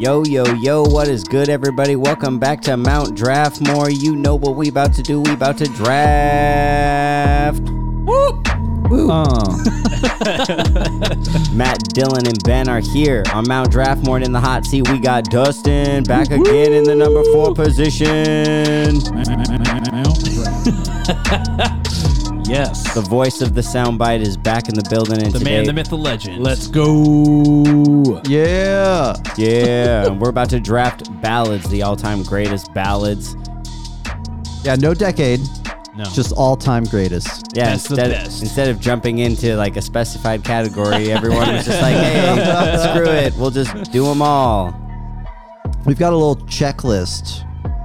Yo, yo, yo, what is good, everybody? Welcome back to Mount Draftmore. You know what we about to do. We about to draft. Whoop! Woo. Oh, Matt, Dylan, and Ben are here on Mount Draftmore. And in the hot seat, we got Dustin back again in the number four position. yes. The voice of the soundbite is back in the building. And The today, man, the myth, the legend. Let's go. Yeah. yeah, and we're about to draft ballads, the all-time greatest ballads. Yeah, no decade, no. just all time greatest. Yeah, That's the instead, best. instead of jumping into like a specified category, everyone was just like, "Hey, screw it, we'll just do them all." We've got a little checklist,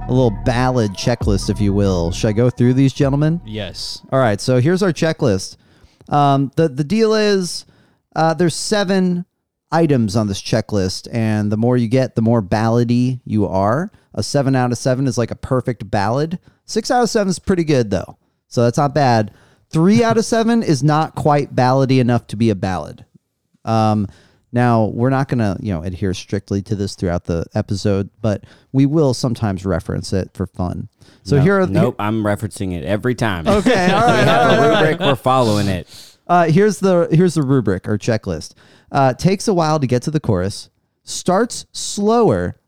a little ballad checklist, if you will. Should I go through these, gentlemen? yes. All right, so here's our checklist. Um, the the deal is uh, there's seven items on this checklist, and the more you get, the more ballady you are. A seven out of seven is like a perfect ballad. Six out of seven is pretty good though, so that's not bad. Three out of seven is not quite ballady enough to be a ballad. Um, now we're not going to, you know, adhere strictly to this throughout the episode, but we will sometimes reference it for fun. So No- here are nope, I'm referencing it every time. Okay, all we right. have a rubric, we're following it. Uh, here's the here's the rubric or checklist. Uh, takes a while to get to the chorus. Starts slower.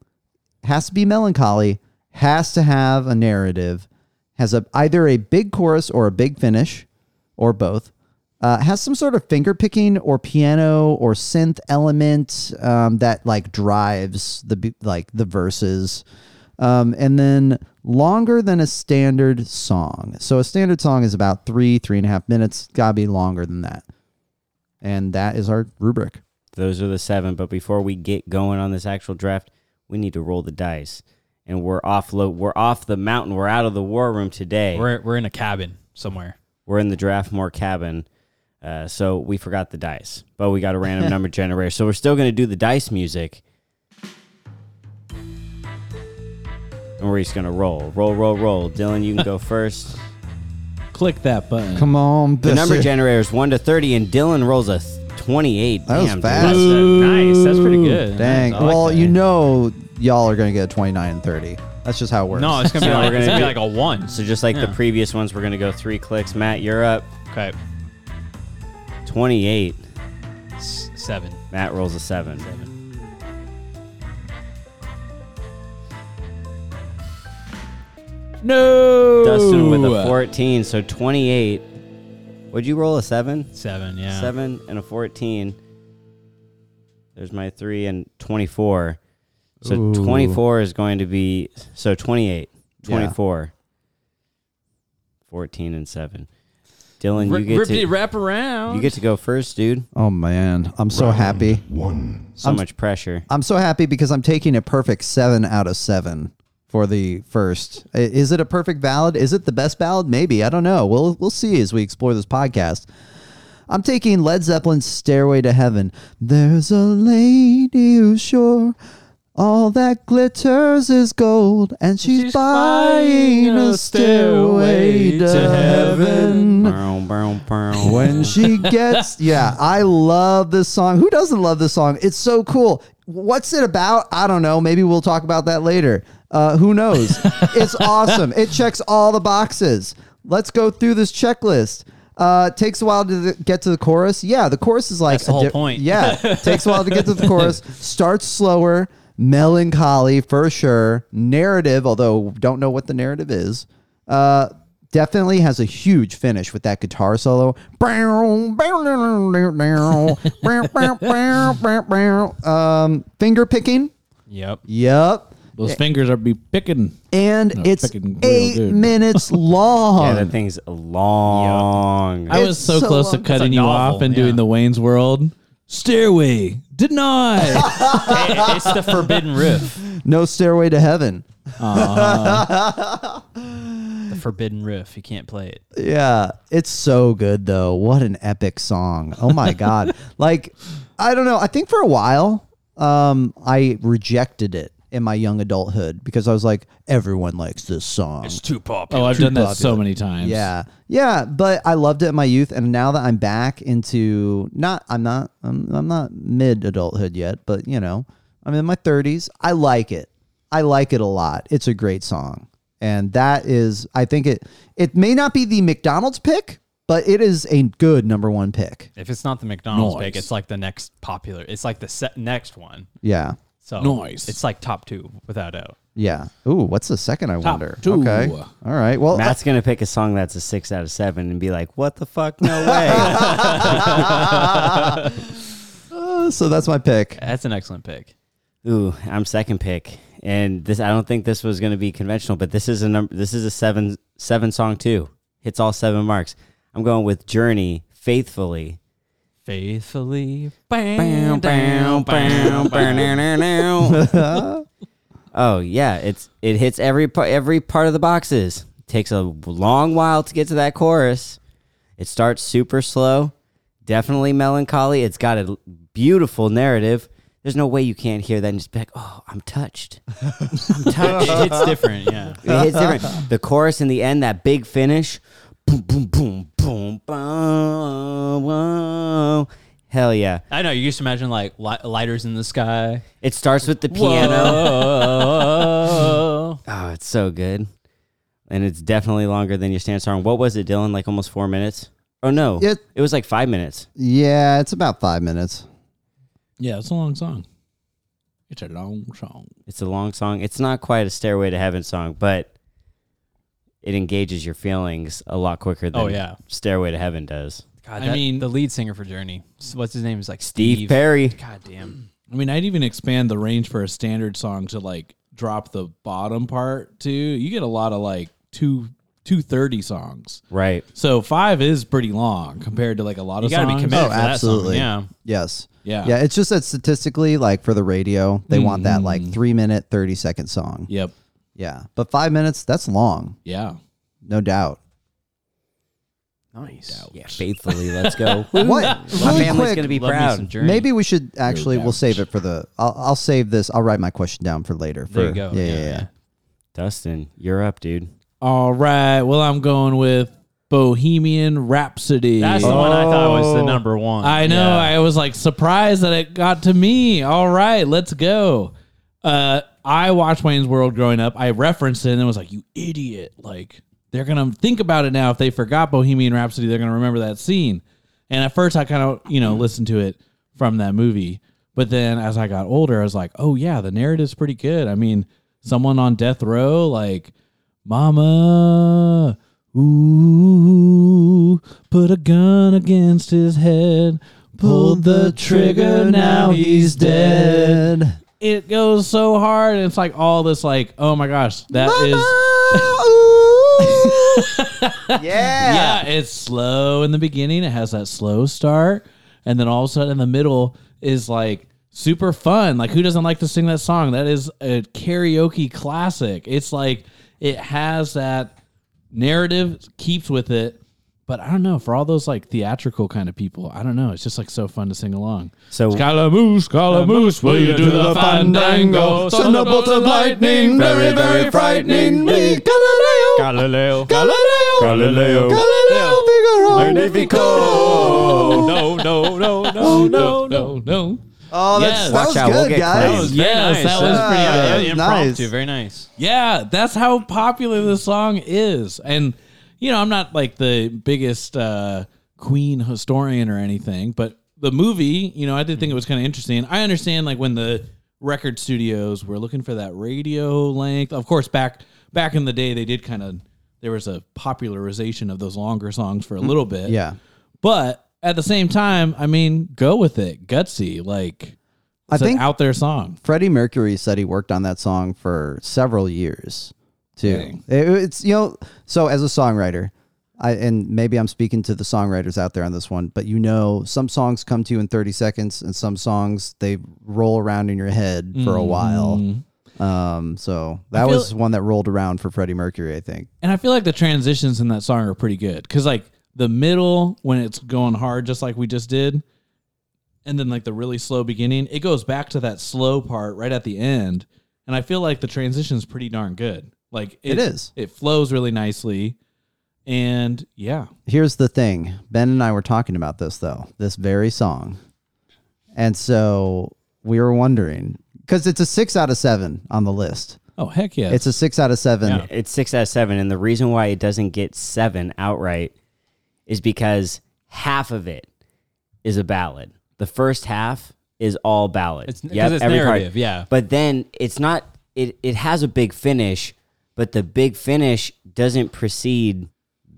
Has to be melancholy. Has to have a narrative. Has a either a big chorus or a big finish, or both. Uh, has some sort of finger picking or piano or synth element um, that like drives the like the verses. Um, and then longer than a standard song. So a standard song is about three, three and a half minutes. Gotta be longer than that. And that is our rubric. Those are the seven. But before we get going on this actual draft, we need to roll the dice. And we're off lo- we're off the mountain. We're out of the war room today. We're, We're we're in a cabin somewhere. We're in the Draftmore cabin. Uh, so we forgot the dice, but we got a random number generator. So we're still going to do the dice music. And we're just going to roll. Roll, roll, roll. Dylan, you can go first. Click that button. Come on, The number generator is 1 to 30, and Dylan rolls a th- 28. That was Damn, dude. fast. That's, uh, nice. That's pretty good. Dang. I like well, that. you know, y'all are gonna get a 29 and 30. That's just how it works. No, it's gonna be So like we're gonna gonna be do- like a one. So just like the Yeah. previous ones, we're going to go three clicks. Matt, you're up. Okay. 28. S- seven. Matt rolls a 7. Seven. No. Dustin with a 14, so 28. Would you roll a 7? Seven. Yeah. Seven and a 14. There's my three and 24. So Ooh. 24 is going to be, so 28, Yeah. 24, 14 and 7. Dylan, you Rip, get rip, to wrap around. you get to go first, dude. Oh man, I'm so happy. One. So I'm- much pressure. I'm so happy because I'm taking a perfect seven out of seven for the first. Is it a perfect ballad? Is it the best ballad? Maybe I don't know. We'll we'll see as we explore this podcast. I'm taking Led Zeppelin's "Stairway to Heaven." There's a lady who's sure all that glitters is gold, and she's, She's buying buying a a stairway to, to heaven. When she gets yeah i love this song. Who doesn't love this song? It's so cool. What's it about? I don't know. Maybe we'll talk about that later. Uh, who knows? It's awesome. It checks all the boxes. Let's go through this checklist. Uh, takes a while to th- get to the chorus. Yeah, the chorus is like That's the a whole di- point. Yeah, takes a while to get to the chorus. Starts slower, melancholy for sure. Narrative, although don't know what the narrative is. Uh, definitely has a huge finish with that guitar solo. Um, finger picking. Yep. Yep. Those fingers are be picking. And No, it's picking eight good. minutes long. Yeah, that thing's long. I was so, so close long. to cutting you novel, off and yeah. doing the Wayne's World. Stairway denied. Hey, it's the forbidden riff. no stairway to heaven. Uh, The forbidden riff. You can't play it. Yeah, it's so good though. What an epic song. Oh my god. like I don't know, I think for a while um I rejected it in my young adulthood because I was like everyone likes this song. It's too popular. oh, I've Too done that so many times. Yeah. Yeah, but I loved it in my youth and now that I'm back into not I'm not I'm, I'm not mid adulthood yet, but you know, I'm in my 30s. I like it. I like it a lot. It's a great song. And that is I think it it may not be the McDonald's pick, but it is a good number 1 pick. If it's not the McDonald's Nice. pick, it's like the next popular. It's like the se- next one. Yeah. So Nice. It's like top two without doubt. Yeah. Ooh, what's the second I wonder? two. Okay. All right. Well, Matt's gonna pick a song that's a six out of seven and be like, "What the fuck? No way!" uh, so that's my pick. That's an excellent pick. Ooh, I'm second pick, and this I don't think this was gonna be conventional, but this is a number. This is a seven seven song too. Hits all seven marks. I'm going with Journey, faithfully. Faithfully. Bow, now, now, now. oh yeah, it's it hits every part every part of the boxes. takes a long while to get to that chorus. It starts super slow, definitely melancholy. It's got a beautiful narrative. There's no way you can't hear that and just be like, "Oh, I'm touched." I'm touched. It hits different, yeah. It hits different. The chorus in the end, that big finish, boom, boom, boom, boom, boom, boom. Hell yeah! I know. You used to imagine like li- lighters in the sky. It starts with the piano. Oh, it's so good, and it's definitely longer than your standard song. What was it, Dylan? Like almost four minutes? Oh no, It- it was like five minutes. Yeah, it's about 5 minutes. Yeah, it's a long song. It's a long song. It's a long song. It's not quite a Stairway to Heaven song, but it engages your feelings a lot quicker than Oh, yeah. Stairway to Heaven does. God, I that- mean- the lead singer for Journey. What's his name? Is like Steve, Steve, Perry. God damn. I mean, I'd even expand the range for a standard song to like drop the bottom part too. You get a lot of like two two thirty songs. Right. So five is pretty long compared to like a lot You of got to be songs. committed Oh, for that absolutely. Yeah. Yes. Yeah. Yeah, it's just that statistically, like for the radio, they want that like Mm. three minute, 30 second song. Yep. Yeah. But five minutes, that's long. Yeah. No doubt. Yeah. Nice. Yeah, faithfully. Let's go. What? My Really family's quick, gonna be Love me proud. Journey. Maybe we should actually, we'll save it for the, I'll, I'll save this. I'll write my question down for later. For, There you go. Yeah, yeah, yeah. Dustin, you're up, dude. All right. Well, I'm going with Bohemian Rhapsody. That's the one I thought was the Oh. number one. I know. Yeah. I was like surprised that it got to me. All right, let's go. Uh, I watched Wayne's World growing up. I referenced it and was like, "You idiot!" Like they're gonna think about it now. If they forgot Bohemian Rhapsody, they're gonna remember that scene. And at first, I kind of you know listened to it from that movie, but then as I got older, I was like, "Oh yeah, the narrative's pretty good." I mean, someone on death row, like, "Mama." Ooh, put a gun against his head, pulled the trigger, now he's dead. It goes so hard, and it's like all this, like, oh my gosh, that is, yeah. yeah, it's slow in the beginning. It has that slow start, and then all of a sudden in the middle is like super fun. Like, who doesn't like to sing that song? That is a karaoke classic. It's like it has that narrative, keeps with it. But I don't know for all those like theatrical kind of people. I don't know. It's just like so fun to sing along. So Scaramouche, Scaramouche, will you do the fandango? Thunderbolt of lightning, very, very frightening me. Galileo, Galileo. Galileo, Galileo. Galileo, Figaro, Oh, no, no, no, no, no, no. no. Oh, oh that's, Yes. that Watch was out, we'll good, get guys. That was very Yes, nice. that was pretty yeah, good. yeah, Nice. Impromptu, very nice. Yeah, that's how popular the song is. And, you know, I'm not like the biggest uh, Queen historian or anything, but the movie, you know, I did think it was kind of interesting. I understand like when the record studios were looking for that radio length. Of course, back back in the day, they did kind of there was a popularization of those longer songs for a little bit. Yeah. But at the same time, I mean, go with it. Gutsy. Like I an think- out there song. Freddie Mercury said he worked on that song for several years, too. Dang. It's you know, so as a songwriter, I and maybe I'm speaking to the songwriters out there on this one, but you know, some songs come to you in 30 seconds, and some songs they roll around in your head for a while. Um, so that feel- was one that rolled around for Freddie Mercury, I think. And I feel like the transitions in that song are pretty good because like the middle when it's going hard, just like we just did, and then like the really slow beginning, it goes back to that slow part right at the end, and I feel like the transition is pretty darn good. Like It is. It flows really nicely, and yeah, Here's the thing. Ben and I were talking about this though, this very song. And so we were wondering, because it's a six out of seven on the list. Oh heck yeah! It's a six out of seven. Yeah. It's six out of seven, and the reason why it doesn't get seven outright is because half of it is a ballad. The first half is all ballad. It's- 'cause it's every part. yeah. But then it's not. It it has a big finish, but the big finish doesn't precede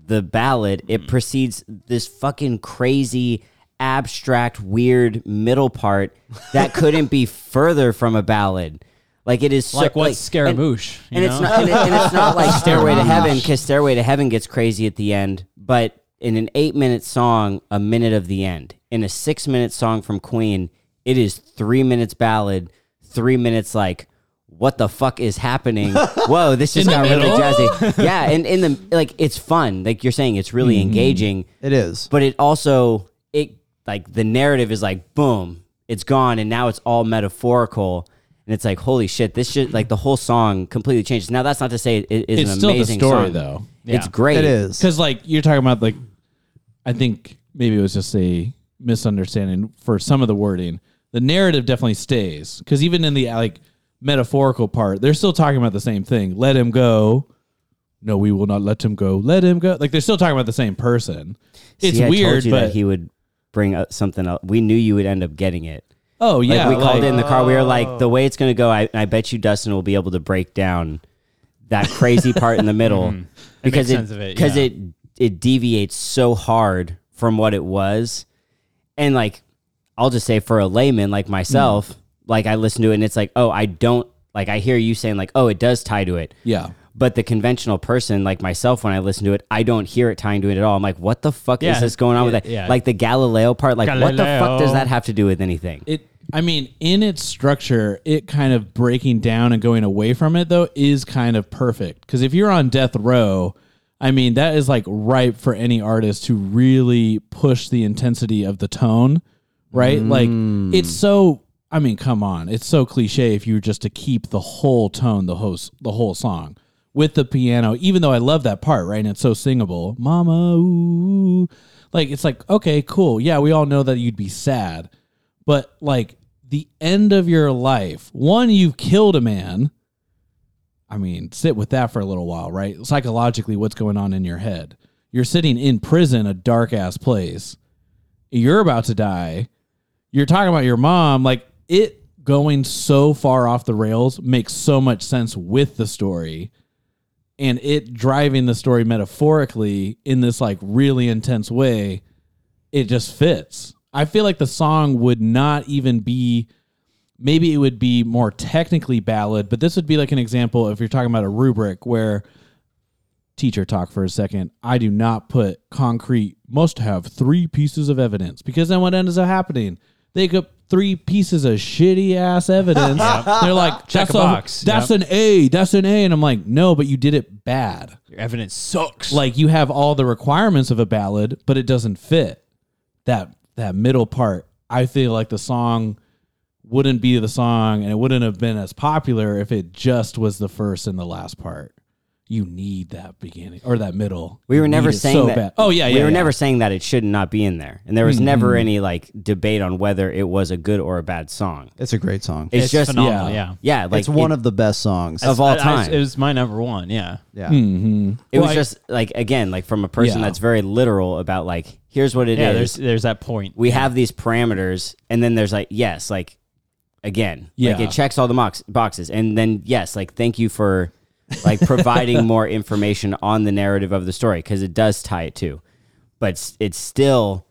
the ballad. It mm-hmm. precedes this fucking crazy. Abstract, weird middle part that couldn't be further from a ballad. Like it is so, like what's and- Scaramouche? you and it's not and, it- and it's not like Stairway to Heaven because Stairway to Heaven gets crazy at the end. But in an eight minute song, a minute of the end. In a six minute song from Queen, it is three minutes ballad, three minutes like what the fuck is happening? Whoa, this just In the got really jazzy. Yeah, and in the like it's fun. Like you're saying, it's really mm-hmm. engaging It is. but it also it like the narrative is like boom it's gone and now it's all metaphorical and it's like holy shit this shit like the whole song completely changes now that's not to say it is It's an still the amazing story, song. though. it's Yeah. great It is. Because like you're talking about like, I think maybe it was just a misunderstanding for some of the wording. The narrative definitely stays because even in the like metaphorical part, they're still talking about the same thing. Let him go. No, we will not let him go. Let him go. Like they're still talking about the same person. It's See, I weird, told you but that he would bring up something else we knew you would end up getting it oh like yeah, we called it in the car we were like the oh. way it's going to go I, I bet you dustin will be able to break down that crazy part in the middle mm-hmm. because makes sense of it, because yeah. it it deviates so hard from what it was and like i'll just say for a layman like myself mm. Like i listen to it and it's like oh i don't like i hear you saying like oh it does tie to it yeah. but the conventional person like myself when i listen to it i don't hear it tying to it at all i'm like what the fuck Yeah, is this going on with yeah, that yeah. like the galileo part like what the fuck does Galileo. that have to do with anything It. I mean, in its structure, it kind of breaking down and going away from it though is kind of perfect. Because if you're on death row, I mean, that is like ripe for any artist to really push the intensity of the tone, right? Like it's mm. so. I mean, come on, it's so cliche if you were just to keep the whole tone, the host, the whole song with the piano. Even though I love that part, right? And it's so singable, Mama. Ooh, like it's like okay, cool. Yeah, we all know that you'd be sad, but like the end of your life, one, you've killed a man. I mean, sit with that for a little while, right? Psychologically, what's going on in your head? You're sitting in prison, a dark ass place. You're about to die. You're talking about your mom. Like it going so far off the rails makes so much sense with the story and it driving the story metaphorically in this like really intense way. It just fits. I feel like the song would not even be maybe it would be more technically ballad, but this would be like an example if you're talking about a rubric where teacher talk for a second. I do not put concrete must have three pieces of evidence because then what ends up happening? They get three pieces of shitty ass evidence. They're like, Check that's a box. That's Yep. an A. That's an A. And I'm like, no, but you did it bad. Your evidence sucks. Like you have all the requirements of a ballad, but it doesn't fit. That that middle part, I feel like the song wouldn't be the song and it wouldn't have been as popular if it just was the first and the last part. You need that beginning or that middle. We were never saying so that. bad. Oh yeah, yeah. We were yeah. never saying that it should not be in there, and there was never any like debate on whether it was a good or a bad song. It's a great song. It's, it's just phenomenal. yeah. Yeah. yeah, like it's one it, of the best songs. Of all I- I- time. it was my number one. Yeah. yeah. Mhm. it Well, was I- just like again, like from a person Yeah. that's very literal about like here's what it is. yeah. There's there's that point. we have these parameters, and then there's like yes, like again, like Yeah. it checks all the box, boxes, and then yes, like thank you for like providing more information on the narrative of the story because it does tie it to, but it's, it's still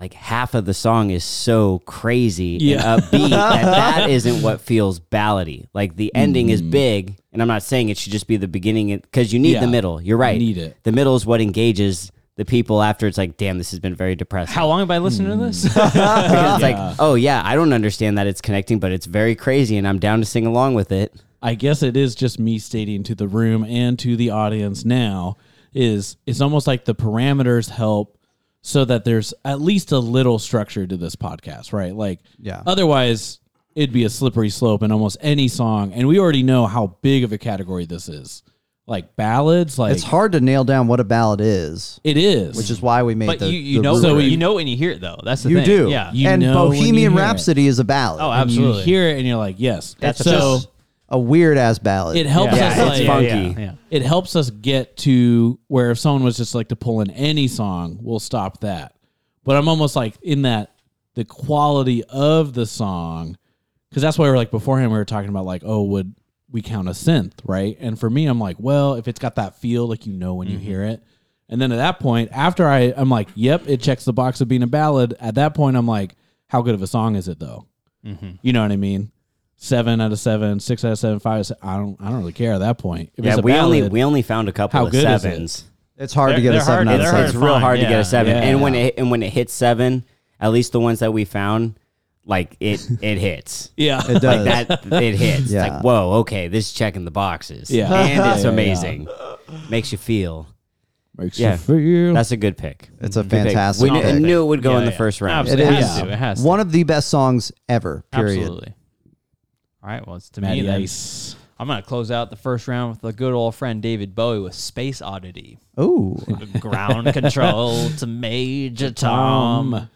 like half of the song is so crazy Yeah. and upbeat that that isn't what feels ballady. Like the ending Mm. is big, and I'm not saying it should just be the beginning because you need Yeah. the middle. You're right. need it. The middle is what engages the people after it's like, damn, this has been very depressing. How long have I listened to this? because it's Yeah. like, oh yeah, I don't understand that it's connecting, but it's very crazy, and I'm down to sing along with it. I guess it is just me stating to the room and to the audience now is it's almost like the parameters help so that there's at least a little structure to this podcast, right? Like Yeah. otherwise it'd be a slippery slope in almost any song and we already know how big of a category this is. like ballads, like it's hard to nail down what a ballad is, It is, which is why we made But the. you, you the know So you know when you hear it though. That's the you thing. do, Yeah. You and know Bohemian. Rhapsody is a ballad. Oh, and absolutely. you hear it and you're like, yes. That's so just- a weird ass ballad. it helps Yeah, us it's like funky. Yeah, yeah. it helps us get to where if someone was just like to pull in any song, we'll stop that. But I'm almost like in that the quality of the song, because that's why we're like beforehand we were talking about like, oh, would we count a synth, right? And for me, I'm like, well, if it's got that feel, like you know when you mm-hmm. hear it. And then at that point, after I, I'm like, yep, it checks the box of being a ballad. At that point, I'm like, how good of a song is it though? Mm-hmm. You know what I mean? Seven out of seven, six out of seven, five. Out of seven, I don't, I don't really care at that point. If Yeah, it's a we only we only found a couple How of good is it? sevens. it's hard to They're- get a seven hard- out of seven. It's to real find, hard to get a seven. Yeah. And when it and when it hits seven, at least the ones that we found, like it it hits. yeah, It does. Like that it hits. It's Yeah. like, whoa, okay, this is checking the boxes. Yeah. And it's Yeah, yeah, amazing. Makes you feel. makes Yeah. you feel. That's a good pick. It's a Good pick. fantastic We knew, pick. knew it would go Yeah, in the yeah. first round. It Absolutely. is It has to. It has to. one of the best songs ever. Period. Absolutely. All right. Well, it's to Matty me then. Ice. I'm gonna close out the first round with a good old friend David Bowie with Space Oddity. Ooh, Ground control to Major Tom.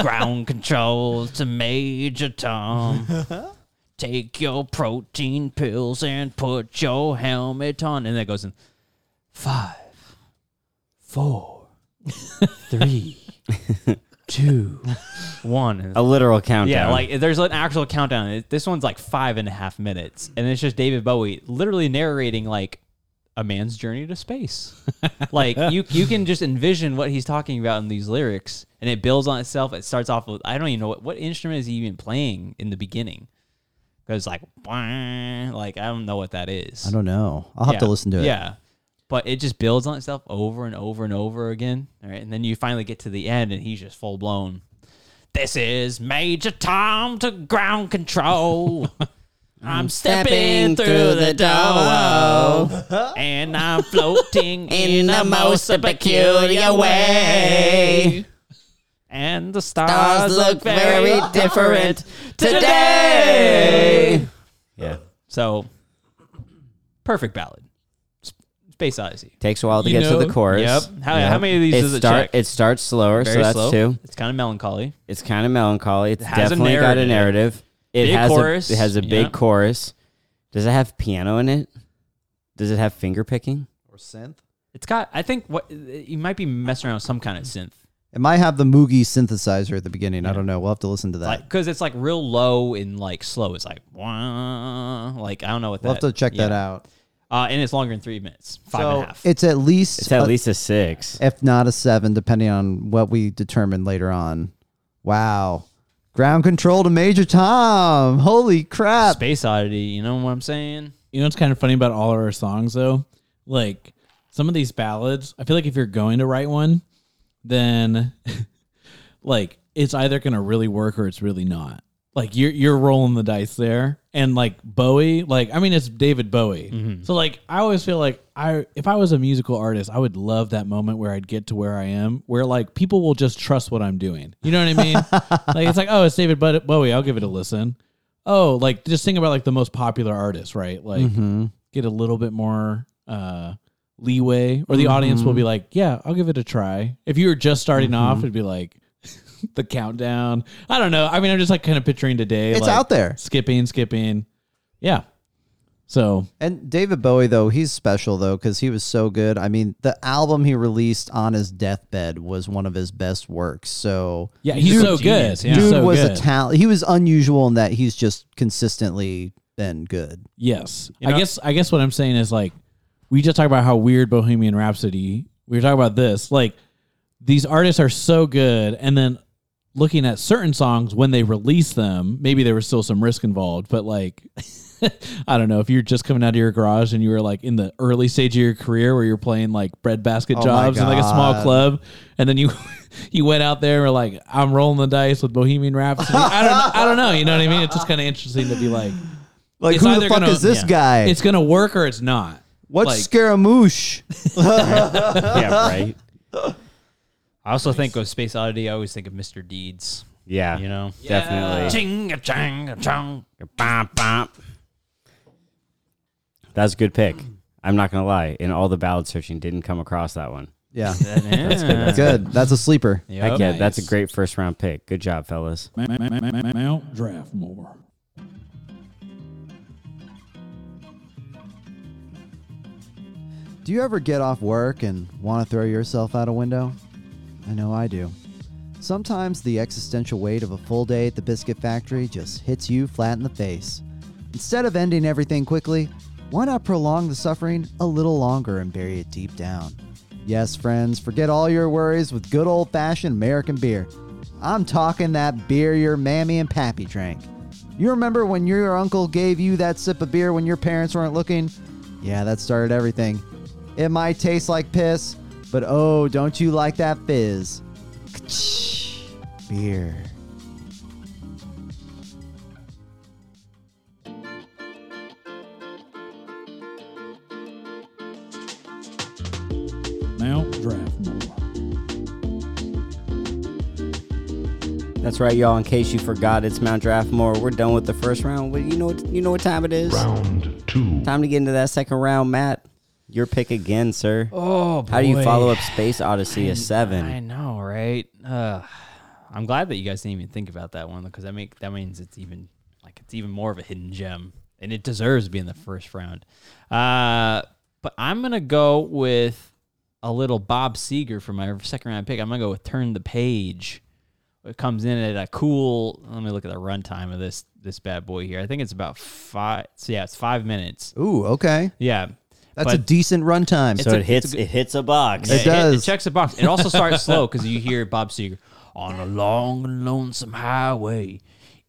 Ground control to Major Tom. Take your protein pills and put your helmet on. And then it goes in five, four, three, two, one. A literal countdown. yeah, like there's an actual countdown. It- This one's like five and a half minutes, and it's just David Bowie literally narrating like a man's journey to space. like you, you can just envision what he's talking about in these lyrics, and it builds on itself. It starts off with I don't even know what what instrument is he even playing in the beginning. Because like, like I don't know what that is. I don't know. I'll have to listen to it. Yeah. But it just builds on itself over and over and over again. All right. And then you finally get to the end and he's just full blown. This is Major Tom to ground control. I'm stepping through the door and I'm floating in the most peculiar way. And the stars look very different today. yeah. So, perfect ballad. S- Space Odyssey. Takes a while to You get to the chorus. Yep. How, how many of these It does it start check? it starts slower, Very so that's slow. two. It's kind of melancholy. It's kind of melancholy. It's has a definitely got a narrative. narrative. It Big has chorus, a it has a big yeah. chorus. Does it have piano in it? Does it have finger picking? Or synth. It's got. I think what you might be messing around with some kind of synth, It might have the Moogie synthesizer at the beginning. I don't know. We'll have to listen to that. like because it's like real low and like slow. It's like wah, like I don't know what that is. we'll that. have to check that yeah. out. Uh, and it's longer than three minutes, five and a half. It's at least It's at a- least a six. if not a seven, depending on what we determine later on. Wow. Ground control to Major Tom. Holy crap. Space Oddity. You know what I'm saying? You know what's kind of funny about all of our songs though? Like some of these ballads, I feel like if you're going to write one, then like it's either gonna really work or it's really not. Like you're you're rolling the dice there. And like Bowie, like I mean it's David Bowie. Mm-hmm. So like I always feel like I if I was a musical artist, I would love that moment where I'd get to where I am, where like people will just trust what I'm doing. You know what I mean? like it's like, oh, it's David Bowie, I'll give it a listen. Oh, like just think about like the most popular artists, right? Like mm-hmm. get a little bit more uh leeway or the audience will mm-hmm. be like yeah i'll give it a try if you were just starting off it'd be like the countdown i don't know i mean i'm just like kind of picturing today It's like, out there. skipping skipping yeah so And David Bowie, though, he's special, though, because he was so good. I mean, the album he released on his deathbed was one of his best works. So, yeah he's Dude, so genius, good yeah. Dude so was good. a talent. He was unusual in that he's just consistently been good. yes You i guess i guess what i'm saying is like we just talked about how weird bohemian rhapsody we were talking about this like these artists are so good and then looking at certain songs when they release them maybe there was still some risk involved but like i don't know if you're just coming out of your garage and you were like in the early stage of your career where you're playing like breadbasket Oh jobs in like a small club and then you you went out there and were like i'm rolling the dice with bohemian rhapsody i don't i don't know you know what i mean it's just kind of interesting to be like Like, who the fuck gonna- is this yeah. guy? it's gonna work or it's not What's like- Scaramouche? yeah, right. I also think of Space Oddity. I always think of Mr. Deeds. Yeah, You know, definitely. Ching a chang a chong. Bop, bop. That's a good pick. I'm not gonna lie. In all the ballad searching, didn't come across that one. Yeah. That's Good. That's good. That's a sleeper. Heck yeah, that's a great first round pick. Good job, fellas. Mount Draftmore. Do you ever get off work and want to throw yourself out a window? I know I do. Sometimes the existential weight of a full day at the biscuit factory just hits you flat in the face. Instead of ending everything quickly, why not prolong the suffering a little longer and bury it deep down? Yes, friends, forget all your worries with good old fashioned American beer. I'm talking that beer your mammy and pappy drank. You remember when your uncle gave you that sip of beer when your parents weren't looking? Yeah, that started everything. It might taste like piss, but oh, don't you like that fizz? Beer. Mount Draftmore. That's right, y'all. In case you forgot, it's Mount Draftmore. We're done with the first round. Well, you know, what, you know what time it is. Round two. Time to get into that second round, Matt. Your pick again, sir. Oh, boy. How do you follow up Space Odyssey I- a seven? I know, right? Uh, I'm glad that you guys didn't even think about that one because that make that means it's even like it's even more of a hidden gem, and it deserves to be in the first round. Uh, but I'm gonna go with a little Bob Seger for my second round pick. I'm gonna go with Turn the Page. It comes in at a cool. Let me look at the runtime of this this bad boy here. I think it's about five. So yeah, it's five minutes. Ooh, okay. Yeah, That's a decent runtime. so a- it hits. a it hits a box. It it, does. It, checks the box. It also starts slow because you hear Bob Seger on a long and lonesome highway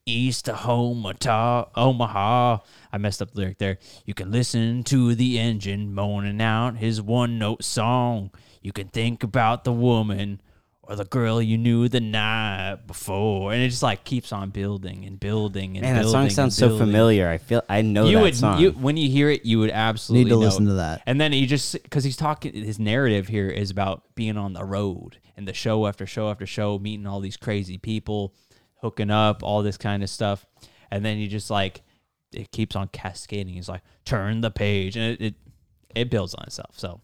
east of Omaha. Omaha. I messed up the lyric there. You can listen to the engine moaning out his one note song. You can think about the woman or the girl you knew the night before, and it just like keeps on building and building and Man, that song sounds so familiar. I feel I know You that would song. you when you hear it, you would absolutely Need to listen it. to that. And then he just because he's talking, his narrative here is about being on the road and the show after show after show, meeting all these crazy people, hooking up, all this kind of stuff. And then he just like it keeps on cascading. He's like, turn the page, and it it, it builds on itself. So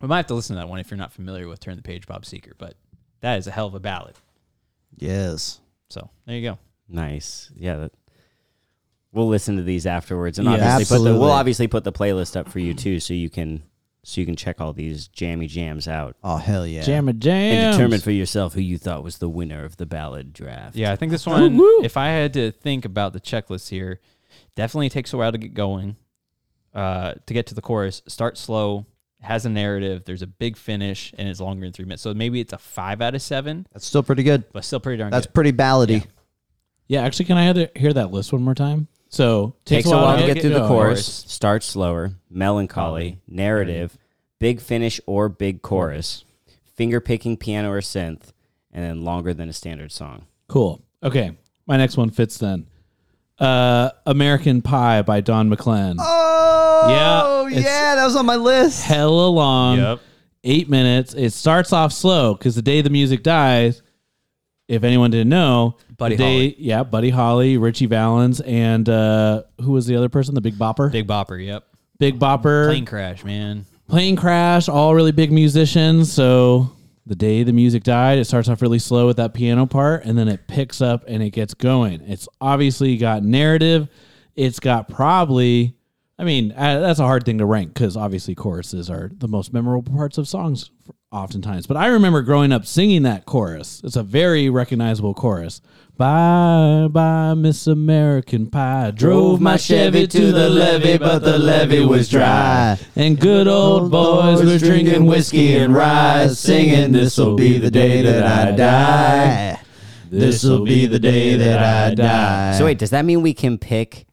we might have to listen to that one if you're not familiar with Turn the Page, Bob Seger. But that is a hell of a ballad. yes. So there you go. Nice. Yeah. That, we'll listen to these afterwards, and Yeah. obviously put the, we'll obviously put the playlist up for you too, so you can so you can check all these jammy jams out Oh hell yeah. Jam a jam. and determine for yourself who you thought was the winner of the ballad draft. Yeah, I think this one, if I had to think about the checklist here, definitely takes a while to get going. Uh, to get to the chorus, start slow, has a narrative, there's a big finish, and it's longer than three minutes. So maybe it's a five out of seven, That's still pretty good. but still pretty darn That's good. pretty ballady. Yeah, actually, can I have to hear that list one more time? So Takes a while to get through the going. chorus. Chorus. Starts slower. Melancholy. Narrative. Big finish or big chorus. Finger picking piano or synth, and then longer than a standard song. Cool. Okay, my next one fits then. Uh, American Pie by Don McLean. Oh Yeah, it's- yeah, that was on my list. Hella long. Yep. Eight minutes. It starts off slow because the day the music dies. If anyone didn't know, Buddy the day, Holly. yeah, Buddy Holly, Ritchie Valens, and uh, who was the other person? The Big Bopper. Big Bopper, yep. Big Bopper. Plane crash, man. Plane Crash, all really big musicians. So the day the music died, it starts off really slow with that piano part, and then it picks up and it gets going. It's obviously got narrative. It's got probably, I mean, uh, that's a hard thing to rank because obviously choruses are the most memorable parts of songs oftentimes. But I remember growing up singing that chorus. It's a very recognizable chorus. Bye, bye, Miss American Pie. Drove my Chevy to the levee, but the levee was dry. And good old boys were drinking whiskey and rye, singing, This'll be the day that I die. This'll be the day that I die. So wait, does that mean we can pick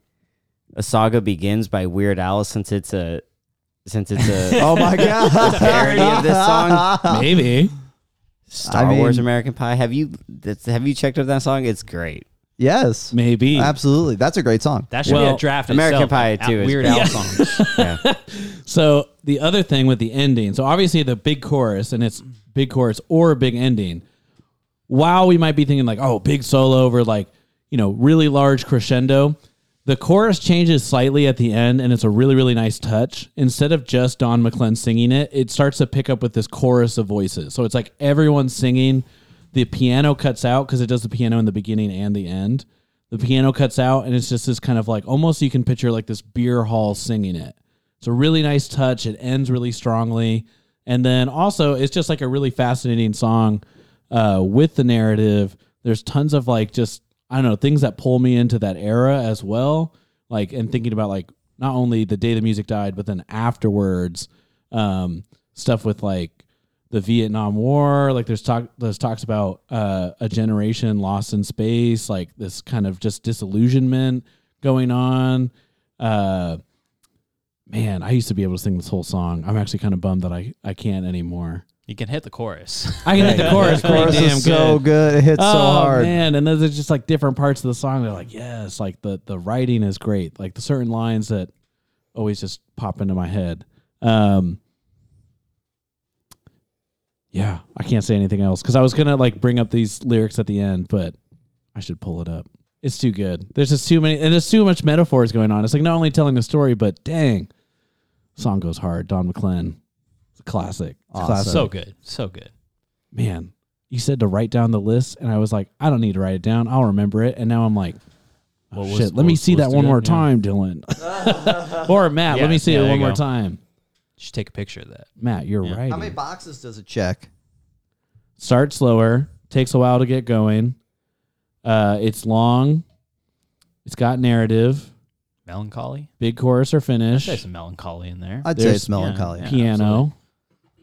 a saga begins by Weird Al since it's a since it's a Oh my god. parody of this song? Maybe. Star I Wars American Pie. Have you that's, have you checked out that song? It's great. yes. Maybe. Absolutely. That's a great song. That should be Well, a draft. American itself, Pie, like, too, is Weird great. Al songs. Yeah. So the other thing with the ending, so obviously the big chorus and it's big chorus or big ending. While we might be thinking like, oh, big solo over like, you know, really large crescendo, The chorus changes slightly at the end, and it's a really, really nice touch. Instead of just Don McClellan singing it, it starts to pick up with this chorus of voices. So it's like everyone singing. The piano cuts out because it does the piano in the beginning and the end. The piano cuts out, and it's just this kind of like almost you can picture like this beer hall singing it. It's a really nice touch. It ends really strongly. And then also, it's just like a really fascinating song uh, with the narrative. There's tons of like just, I don't know, things that pull me into that era as well. Like, and thinking about like not only the day the music died, but then afterwards, um, stuff with like the Vietnam War. Like, there's talk, there's talks about uh, a generation lost in space, like this kind of just disillusionment going on. Uh, man, I used to be able to sing this whole song. I'm actually kind of bummed that I, I can't anymore. You can hit the chorus. I can hit the chorus pretty Chorus damn is so good. It hits so hard. oh, man, and then there's just like different parts of the song. They're like, yes, like the the writing is great. Like the certain lines that always just pop into my head. Um, yeah, I can't say anything else because I was gonna like bring up these lyrics at the end, but I should pull it up. It's too good. There's just too many, and there's too much metaphors going on. It's like not only telling the story, but dang, song goes hard. Don a classic. Awesome. classic. so good. So good. man, you said to write down the list, and I was like, I don't need to write it down. I'll remember it. And now I'm like, oh, What was- shit. what let me was- see that one more yeah. time, Dylan. or Matt, Yeah, let me see yeah, it one more go. time. Just take a picture of that. Matt, you're Yeah. right. How many boxes does it check? Start slower. Takes a while to get going. Uh, it's long. It's got narrative. Melancholy. Big chorus or I'd finish. say some melancholy in there. I'd say it's melancholy. yeah. Piano.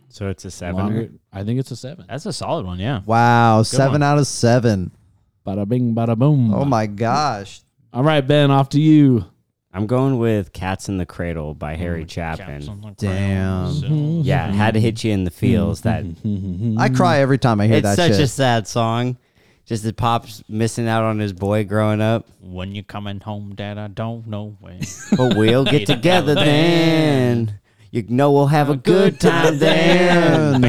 So it's a seven. Longer. I think it's a seven. That's a solid one. Yeah. Wow, seven one. out of seven. Bada bing, bada boom. Oh my gosh. All right, Ben, off to you. I'm going with Cats in the Cradle by mm-hmm. Harry Chapin. Caps on the Damn. so- Yeah, it had to hit you in the feels. That I cry every time I hear that. it's that such shit. a sad song. Just the pops missing out on his boy growing up. When you coming home, Dad, I don't know when. But we'll get together then. You know we'll have a good time then.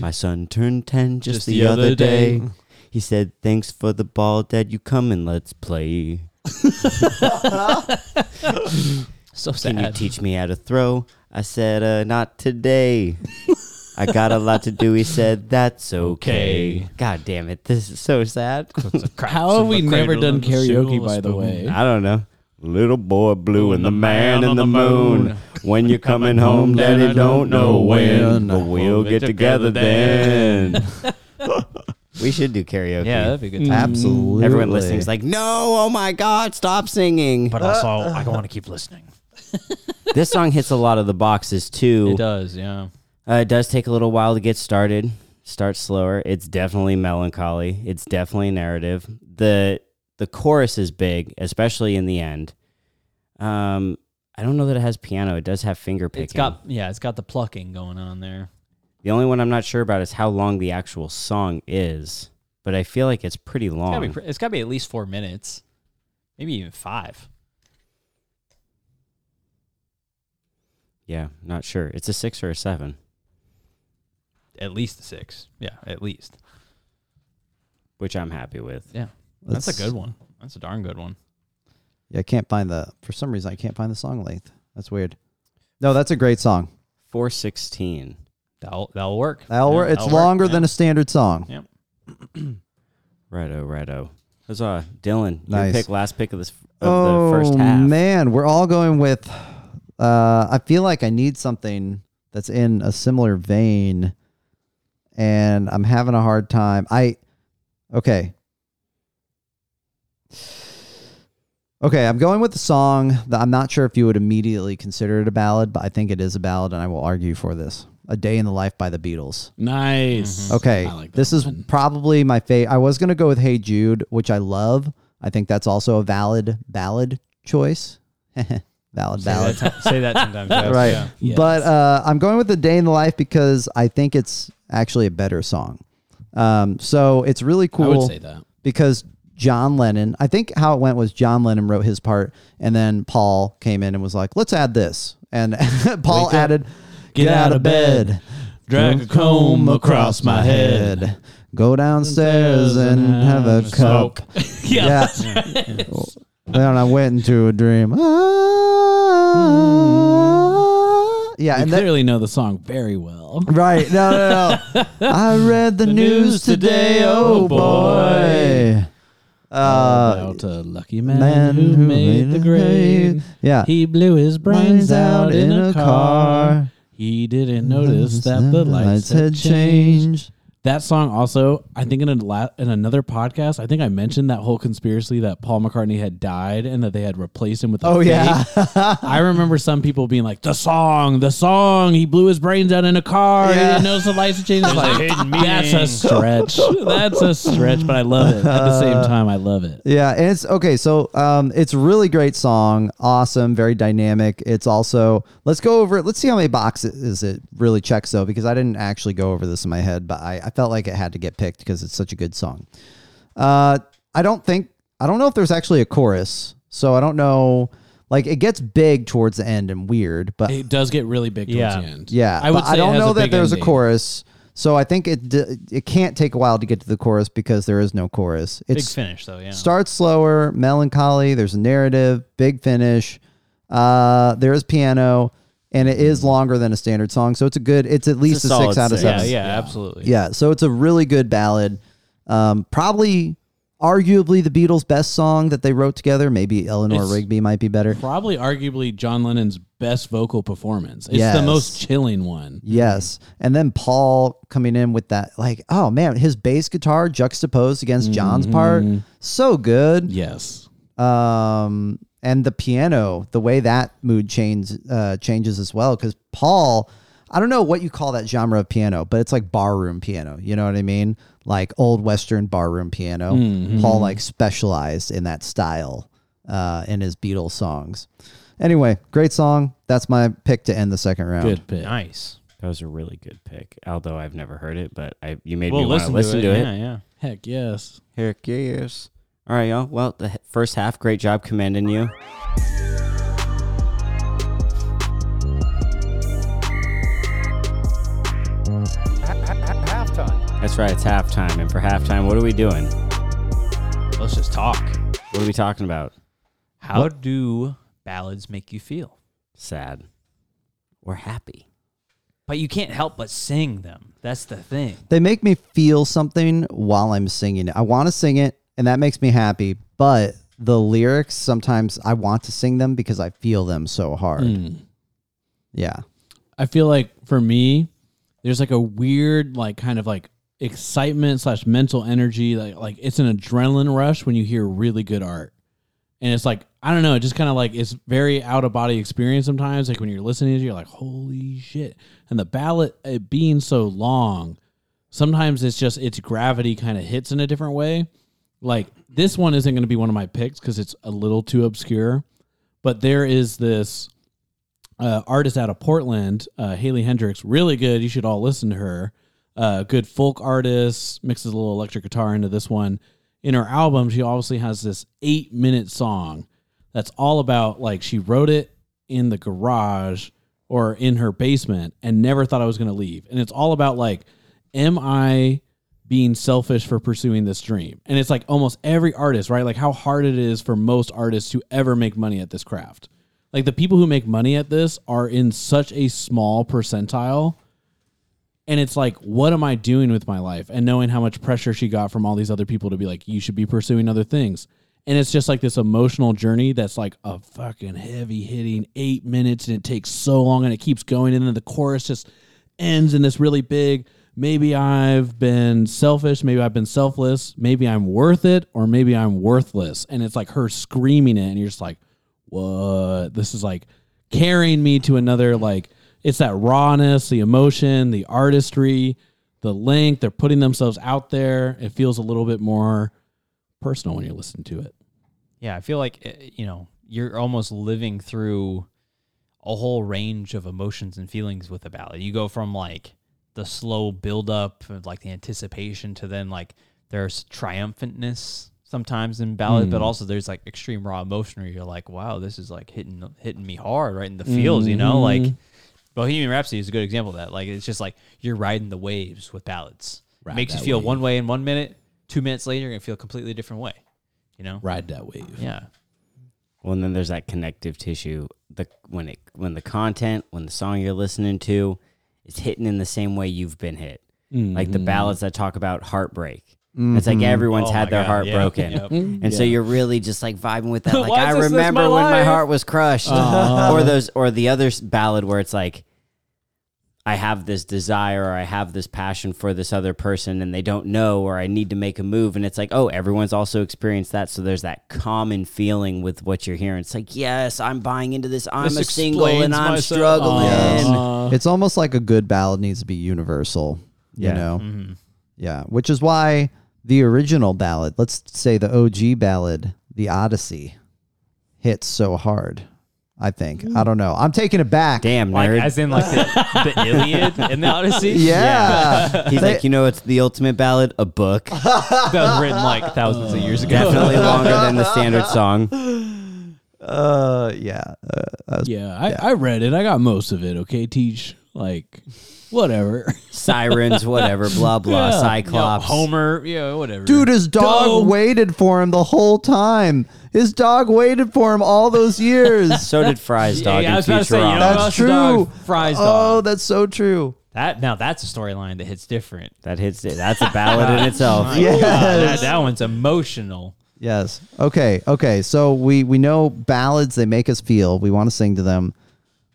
My son turned 10 just, the, other day. He said, Thanks for the ball, Dad. You come and let's play. So Can you sad. teach me how to throw? I said, uh, Not today. I got a lot to do. He said, That's okay. Okay. God damn it. This is so sad. How have we never done karaoke, by the way? I don't know. Little boy blue and the man in the moon. When you're coming home, daddy don't know when. But we'll get together then. we should do karaoke. Yeah, that'd be a good time. Absolutely. Everyone listening's like, no, oh my God, stop singing. But also, I want to keep listening. this song hits a lot of the boxes too. It does, yeah. Uh, it does take a little while to get started. Start slower. It's definitely melancholy. It's definitely narrative. the The chorus is big, especially in the end. Um, I don't know that it has piano. It does have finger picking. It's got yeah, it's got the plucking going on there. the only one I'm not sure about is how long the actual song is, but I feel like it's pretty It's gotta, long. be, it's gotta be at least four minutes, maybe even five. yeah, not sure. It's a six or a seven. At least six. Yeah, at least. which I'm happy with. Yeah, that's a good one. That's a darn good one. Yeah, I can't find the. For some reason, I can't find the song length. That's weird. No, that's a great song. 416. That'll that'll work. That'll Yeah, work. It's that'll work. longer Yeah. than a standard song. Yeah. Righto, righto. Huzzah. Dylan, your Nice. pick, last pick of this of oh the first half. man, we're all going with. Uh, I feel like I need something that's in a similar vein, and I'm having a hard time. I, okay, okay. I'm going with the song that I'm not sure if you would immediately consider it a ballad, but I think it is a ballad, and I will argue for this. "A Day in the Life" by the Beatles. Nice. Okay, like that this is probably my favorite. I was gonna go with "Hey Jude," which I love. I think that's also a valid ballad choice. valid Say ballad, that, say that sometimes. right? yeah. Yes. But uh, I'm going with A Day in the Life" because I think it's actually a better song. Um, so it's really cool. I would say that. because John Lennon. I think how it went was John Lennon wrote his part, and then Paul came in and was like, "Let's add this," and Paul Wake added, get out of bed, drag a comb across my head. Go downstairs and have a cup. yeah. Yeah. then I went into a dream. Ah. Yeah, You and then, clearly know the song very well. right. No, no, no. I read the, news today. Oh boy. Uh, About a lucky man, man who, made, the grade. Yeah. He blew his brains out in a car. He didn't notice that the lights had changed. That song also, I think in a la- in another podcast, I think I mentioned that whole conspiracy that Paul McCartney had died and that they had replaced him with. Oh, fake. yeah. I remember some people being like, "The song, the song. He blew his brains out in a car. He Yeah. didn't notice the lights had changed." Like, hidden that's a stretch. That's a stretch, but I love it. At the same time, I love it. Yeah, and it's okay. So, um, it's a really great song, awesome, very dynamic. It's also let's go over it. Let's see how many boxes it really checks though, because I didn't actually go over this in my head, but I, I felt like it had to get picked because it's such a good song. Uh, I don't think I don't know if there's actually a chorus, so I don't know. Like it gets big towards the end and weird, but It does get really big towards Yeah. the end. yeah, I would say I it don't has know a that big there's a ending. chorus. So I think it d- it can't take a while to get to the chorus because there is no chorus. Big It's finish though, yeah. starts slower, melancholy. There's a narrative, big finish. Uh, there is piano, and it is longer than a standard song. So it's a good. It's at least a a, six out of six. yeah, seven. yeah, absolutely. Yeah, So it's a really good ballad. Um, probably, arguably the Beatles' best song that they wrote together. Maybe Eleanor It's- Rigby might be better. Probably, arguably, John Lennon's best vocal performance. It's Yes. the most chilling one. Yes. And then Paul coming in with that, like, oh man, his bass guitar juxtaposed against John's part, so good. Yes. um and the piano the way that mood change uh changes as well because paul i don't know what you call that genre of piano but it's like barroom piano you know what i mean like old western barroom piano paul like specialized in that style uh in his beatles songs anyway great song that's my pick to end the second round Good pick. Nice. That was a really good pick. Although I've never heard it, but I you made We'll me want to listen, listen to it. Yeah, yeah. Heck yes. Heck yes. All right, y'all. Well, the first half, great job commanding you. That's right, it's halftime. And for halftime, what are we doing? Let's just talk. What are we talking about? How do ballads make you feel? Sad. We're happy. But you can't help but sing them. That's the thing. they make me feel something while i'm singing it i want to sing it and that makes me happy but the lyrics sometimes i want to sing them because i feel them so hard Mm. yeah I feel like for me, there's like a weird, like kind of like excitement slash mental energy. Like like it's an adrenaline rush when you hear really good art, and it's like I don't know, it just kind of like it's very out of body experience sometimes. Like when you're listening to it, you're like, holy shit! And the ballad it being so long, sometimes it's just its gravity kind of hits in a different way. Like this one isn't going to be one of my picks because it's a little too obscure, but there is this uh, artist out of Portland, uh, Haley Heynderickx, really good. You should all listen to her. Uh, good folk artist, mixes a little electric guitar into this one. In her album, she obviously has this eight minute song that's all about like she wrote it in the garage or in her basement and never thought I was going to leave. And it's all about like, am I being selfish for pursuing this dream? And it's like almost every artist, right? Like how hard it is for most artists to ever make money at this craft. Like the people who make money at this are in such a small percentile. And it's like, what am I doing with my life? And knowing how much pressure she got from all these other people to be like, you should be pursuing other things. And it's just like this emotional journey that's like a fucking heavy hitting eight minutes and it takes so long and it keeps going. And then the chorus just ends in this really big, maybe I've been selfish, maybe I've been selfless, maybe I'm worth it, or maybe I'm worthless. And it's like her screaming it, and you're just like, what? This is like carrying me to another, like, it's that rawness, the emotion, the artistry, the length. They're putting themselves out there. It feels a little bit more personal when you listen to it. Yeah, I feel like eh, you know you're almost living through a whole range of emotions and feelings with a ballad. You go from like the slow build up of like the anticipation to then like there's triumphantness sometimes in ballad, but hmm. also there's like extreme raw emotion where you're like, wow, this is like hitting hitting me hard right in the feels, you know, like mm-hmm. Bohemian Rhapsody is a good example of that. Like it's just like you're riding the waves with ballads. Ride makes you feel wave. one way in one minute. Two minutes later, you're gonna feel a completely different way. You know? Ride that wave. Yeah. Well, and then there's that connective tissue. The when it when the content, when the song you're listening to is hitting in the same way you've been hit. Like the mm-hmm. ballads that talk about heartbreak. It's like mm-hmm. everyone's Oh had their God, heart yeah, broken. yep. Mm-hmm. And so you're really just like vibing with that. Like I is this- this remember my when my heart was crushed. Uh-huh. or those or the other ballad where it's like I have this desire or I have this passion for this other person and they don't know or I need to make a move and it's like, oh, everyone's also experienced that. So there's that common feeling with what you're hearing. It's like, yes, I'm buying into this. I'm This a single and I'm myself. struggling. Uh, it's almost like a good ballad needs to be universal. You Yeah. know. Mm-hmm. Yeah, which is why the original ballad, let's say the OG ballad, the Odyssey, hits so hard. I think. I don't know. I'm taking it back. Damn, Like nerd. as in like the, the Iliad and the Odyssey. Yeah. He's like, you know, it's the ultimate ballad, a book. that was written like thousands of years ago. Definitely longer than the standard song. uh, yeah. Uh, uh, yeah, I, I read it. I got most of it. Okay, teach like whatever. Sirens, whatever, blah, blah, Yeah. You know, Cyclops. Homer, yeah, whatever. dude, his dog Dog. waited for him the whole time. His dog waited for him all those years. So did Fry's dog yeah, I in was about to say, you know, Futurama. That's Fry's true. dog, Fry's oh, dog. Oh, that's so true. that now that's a storyline that hits different. That hits it. That's a ballad in itself. My Yes. God, that, that one's emotional. Yes. Okay. Okay. So we we know ballads they make us feel. We want to sing to them.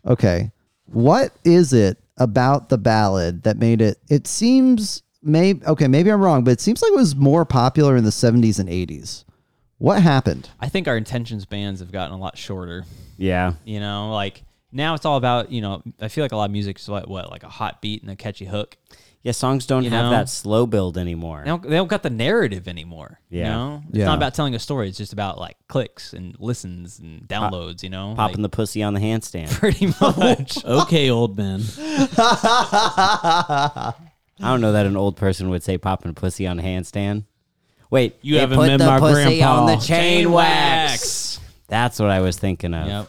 Okay. What is it about the ballad that made it it seems maybe okay, maybe I'm wrong, but it seems like it was more popular in the 70s and 80s. What happened? I think our intentions bands have gotten a lot shorter. Yeah. You know, like now it's all about you know. I feel like a lot of music is what, what like a hot beat and a catchy hook. Yeah, songs don't You have know? that slow build anymore. They don't, they don't got the narrative anymore. You Yeah. know, it's Yeah. not about telling a story. It's just about like clicks and listens and downloads. You know, Popping Like, the pussy on the handstand. pretty much. okay, old man. I don't know that an old person would say popping a pussy on a handstand. Wait, You they haven't put met the my pussy grandpa. on the chain Chain wax. wax. That's what I was thinking of. yep.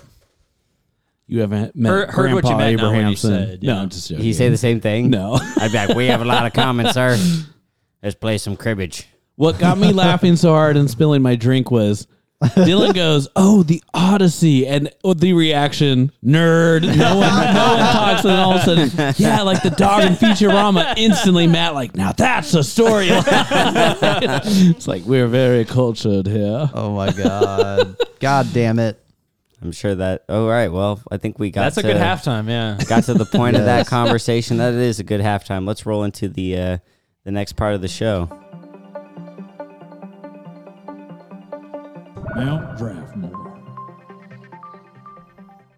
You haven't met Heard- heard what you Grandpa meant now when you Abrahamson. said, no. I'm just joking. He say the same thing? No. I'd be like, we have a lot of comments, sir. Let's play some cribbage. What got me laughing so hard and spilling my drink was Dylan goes, "Oh, the Odyssey," and with the reaction, "Nerd." No one, no one talks, and then all of a sudden, yeah, like the dog in Futurama. Instantly, Matt, like, now that's a story. it's like we're very cultured here. Oh my god. god damn it. I'm sure that. Oh, right. Well, I think we got. That's a to, good halftime. Yeah. Got to the point of that conversation. That is a good halftime. Let's roll into the uh, the next part of the show. Now draft more.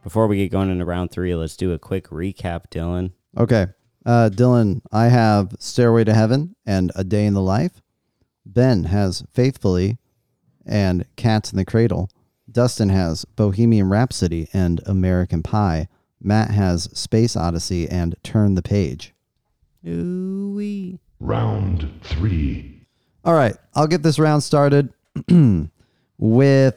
Before we get going into round three, let's do a quick recap, Dylan. Okay. Uh, Dylan, I have Stairway to Heaven and A Day in the Life. Ben has Faithfully and Cats in the Cradle. Dustin has Bohemian Rhapsody and American Pie. Matt has Space Oddity and Turn the Page. Ooh-wee. Round three. All right, I'll get this round started with.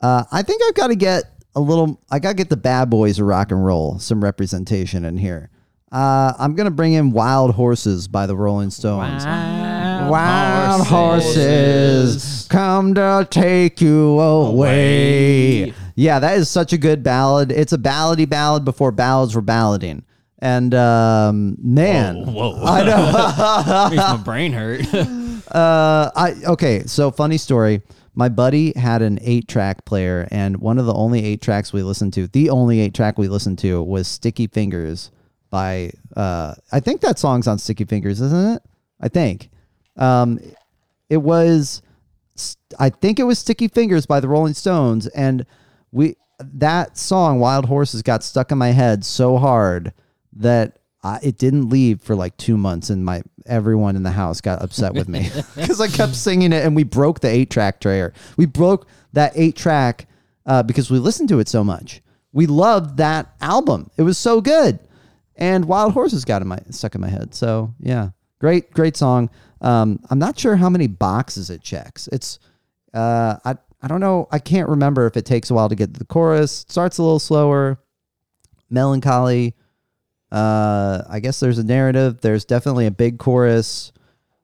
Uh, I think I've got to get a little. I got to get the bad boys of rock and roll some representation in here. Uh, I'm gonna bring in "Wild Horses" by the Rolling Stones. Wild horses come to take you away. Yeah, that is such a good ballad. It's a ballady ballad before ballads were ballading. And um, man, Whoa. I know. Makes my brain hurt. Uh, I okay. So funny story. My buddy had an eight track player, and one of the only eight tracks we listened to, the only eight track we listened to, was "Sticky Fingers" by. Uh, I think that song's on "Sticky Fingers," isn't it? I think. Um, it was. I think it was "Sticky Fingers" by the Rolling Stones, and we that song "Wild Horses" got stuck in my head so hard that I, it didn't leave for like two months, and my everyone in the house got upset with me because I kept singing it, and we broke the eight track player. We broke that eight track uh, because we listened to it so much. We loved that album; it was so good, and Wild Horses got in my stuck in my head. So yeah, great, great song. Um, I'm not sure how many boxes it checks. It's uh, I I don't know. I can't remember if it takes a while to get to the chorus. Starts a little slower, melancholy Uh, I guess there's a narrative. There's definitely a big chorus.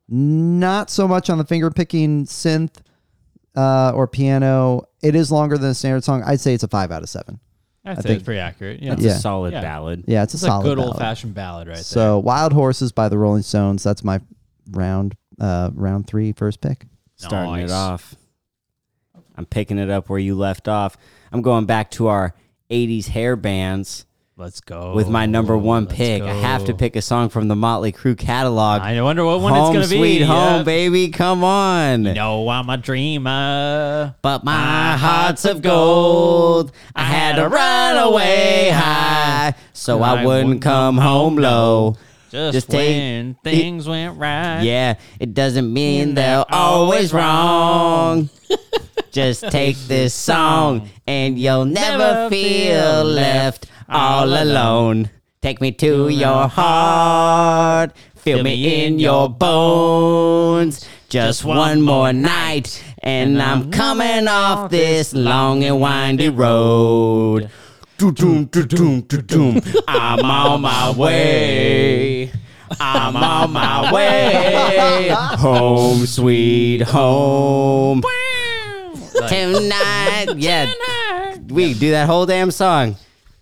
Not so much on the finger picking synth uh, or piano. It is longer than a standard song. I'd say it's a five out of seven. I think think- it's pretty accurate. Yeah, It's Yeah. a solid Yeah. ballad. Yeah, it's a it's a solid good ballad. old fashioned ballad, right So Wild Horses by the Rolling Stones. That's my round uh, round three first pick. starting it off. I'm picking it up where you left off. I'm going back to our 80s hair bands there. Let's go with my number one Let's pick. I have to pick a song from the Motley Crue catalog. I wonder what one home it's gonna be. sweet home, yeah. baby. Come on. You know I'm a dreamer. But my heart's of gold. I had to run away high so I wouldn't come home low. Just, Just take- when things went right. Yeah, it doesn't mean they're always wrong. Just take this song and you'll never feel left all alone. Take me to your heart, feel me in your bones. Just one more night, and I'm coming off this long and windy road. Do-doom, do-doom, do-doom. I'm on my way. I'm on my way. Home, sweet home. Tonight. Yeah. We do that whole damn song.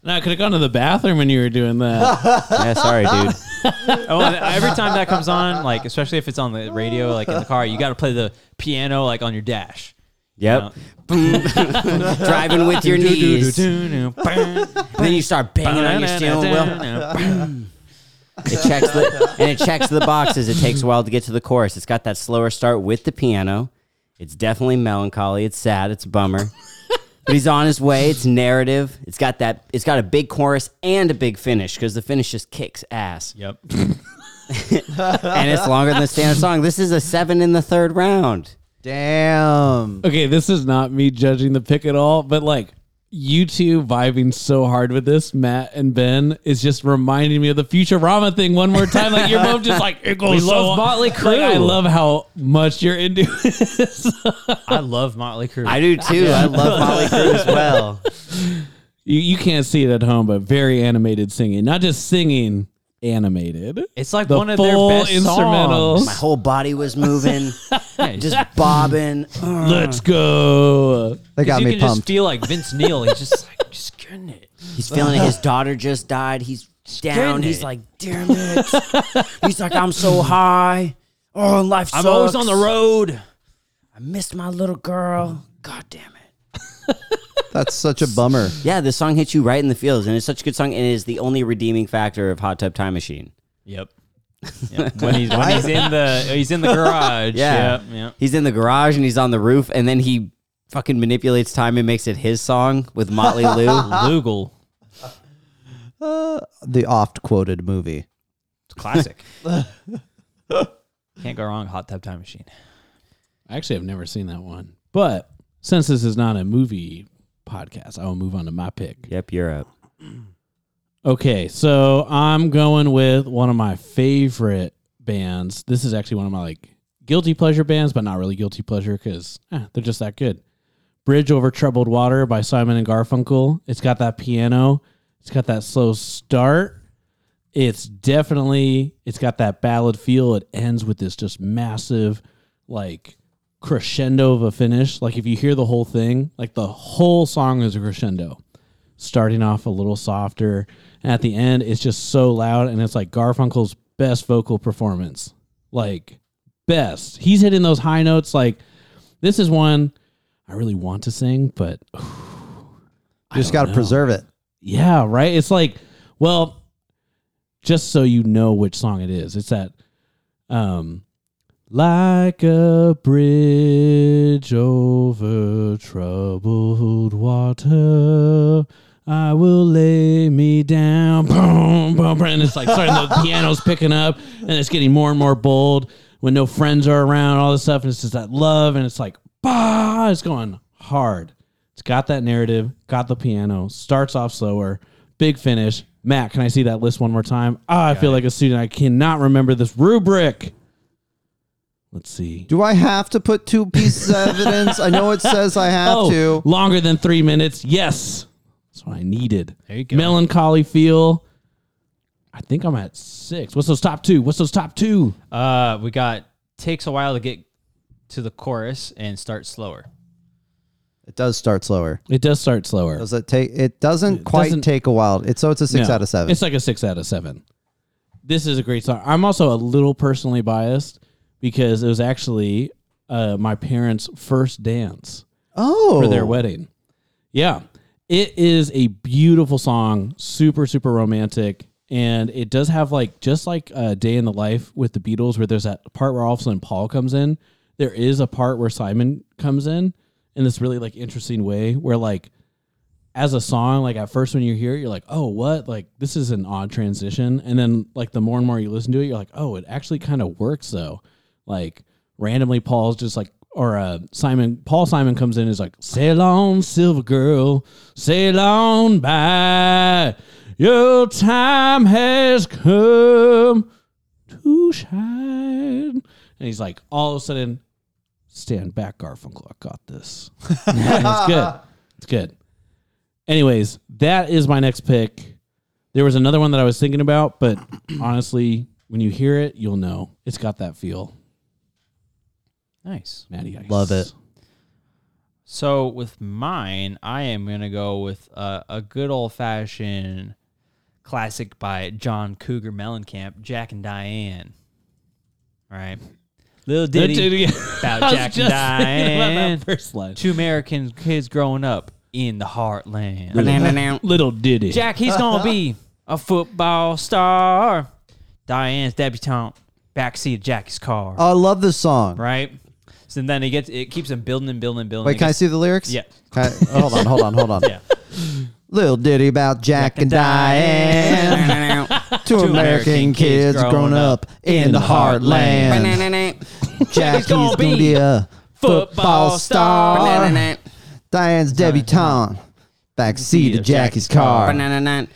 No, I could have gone to the bathroom when you were doing that. Yeah, sorry, dude. Oh, and every time that comes on, like especially if it's on the radio, like in the car, you got to play the piano like on your dash. Yep. Driving with your knees. Then you start banging on your steering wheel. It checks the and it checks the boxes. It takes a while to get to the chorus. It's got that slower start with the piano. It's definitely melancholy. It's sad. It's a bummer. But he's on his way. It's narrative. It's got that. It's got a big chorus and a big finish because the finish just kicks ass. Yep. And it's longer than the standard song. This is a seven in the third round. Damn. Okay, this is not me judging the pick at all, but like you two vibing so hard with this, Matt and Ben, is just reminding me of the Futurama thing one more time. Like you're both just like it goes We so love Motley Like, Crue. I love how much you're into this. I love Motley Crue. I do too. I love Motley Crue as well. you, you can't see it at home, but very animated singing. Not just singing, animated. It's like The one of their best instrumentals. songs. My whole body was moving, just bobbing. Ugh. Let's go. They 'cause got you me can just pumped. feel like Vince Neil. He's just like just getting it. He's feeling it. His daughter just died. He's down. He's it. like, damn it. He's like, I'm so high. Oh, life I'm sucks. always on the road. I missed my little girl. God damn it. That's such a bummer. Yeah, the song hits you right in the feels, and it's such a good song, and it is the only redeeming factor of Hot Tub Time Machine. Yep. Yep. When he's when he's in the he's in the garage. Yeah. Yep. Yep. He's in the garage and he's on the roof, and then he fucking manipulates time and makes it his song with Motley Lue. Lugal. Uh, the oft quoted movie. It's classic. Can't go wrong. Hot Tub Time Machine. I actually, I've never seen that one. But since this is not a movie podcast, I will move on to my pick. yep, you're up. Okay, so I'm going with one of my favorite bands. This is actually one of my like guilty pleasure bands, but not really guilty pleasure because eh, they're just that good. Bridge over Troubled Water by Simon and Garfunkel. It's got that piano. It's got that slow start. It's definitely it's got that ballad feel. It ends with this just massive like crescendo of a finish. Like if you hear the whole thing, like the whole song is a crescendo starting off a little softer. And at the end, it's just so loud. And it's like Garfunkel's best vocal performance. Like, best. He's hitting those high notes. Like, this is one I really want to sing, but You just got to preserve it. yeah, right? It's like, well, just so you know which song it is. It's that um like a bridge over troubled water. I will lay me down. Boom, boom. And it's like starting the piano's picking up and it's getting more and more bold when no friends are around, all this stuff. And it's just that love. And it's like, bah, it's going hard. It's got that narrative, got the piano, starts off slower, big finish. Matt, can I see that list one more time? Ah, I feel like a student. I cannot remember this rubric. Let's see. Do I have to put two pieces of evidence? I know it says I have oh, to. longer than three minutes. Yes, that's what I needed. There you go. Melancholy feel. I think I'm at six. What's those top two? What's those top two? Uh, we got takes a while to get to the chorus and start slower. It does start slower. It does start slower. Does it take? It doesn't quite doesn't- take a while. It's so it's a six No, out of seven. It's like a six out of seven. This is a great song. I'm also a little personally biased because it was actually uh, my parents' first dance oh, for their wedding. Yeah. It is a beautiful song, super, super romantic. And it does have like, just like a day in the life with the Beatles, where there's that part where all of a sudden Paul comes in. There is a part where Simon comes in in this really like interesting way where like, as a song, like at first when you hear it, you're like, oh, what? Like, this is an odd transition. And then, like, the more and more you listen to it, you're like, oh, it actually kind of works though. Like, randomly, Paul's just like, or uh, Simon, Paul Simon comes in is like, sail on, silver girl, sail on by. Your time has come to shine. And he's like, all of a sudden, stand back, Garfunkel. I got this. It's good. It's good. Anyways, that is my next pick. There was another one that I was thinking about, but honestly, when you hear it, you'll know. It's got that feel. Nice. Matty Ice. Love it. So with mine, I am gonna go with uh, a good old fashioned classic by John Cougar Mellencamp, Jack and Diane. All right, little ditty about I was Jack and just about Diane. that first line. Two American kids growing up in the heartland. Banana. Little ditty. Jack, he's gonna be a football star. Diane's debutante, backseat of Jackie's car. I love this song. Right. So then he gets it keeps him building and building and building. Wait, It can I gets- see the lyrics? Yeah. Can I- oh, hold on, hold on, hold on. Yeah. Little ditty about Jack, and Diane. Two American kids growing up in the heartland. Jackie's gonna gonna be be a uh, football football star. Banana. Diane's debutante. Backseat of Jackie's car. Banana.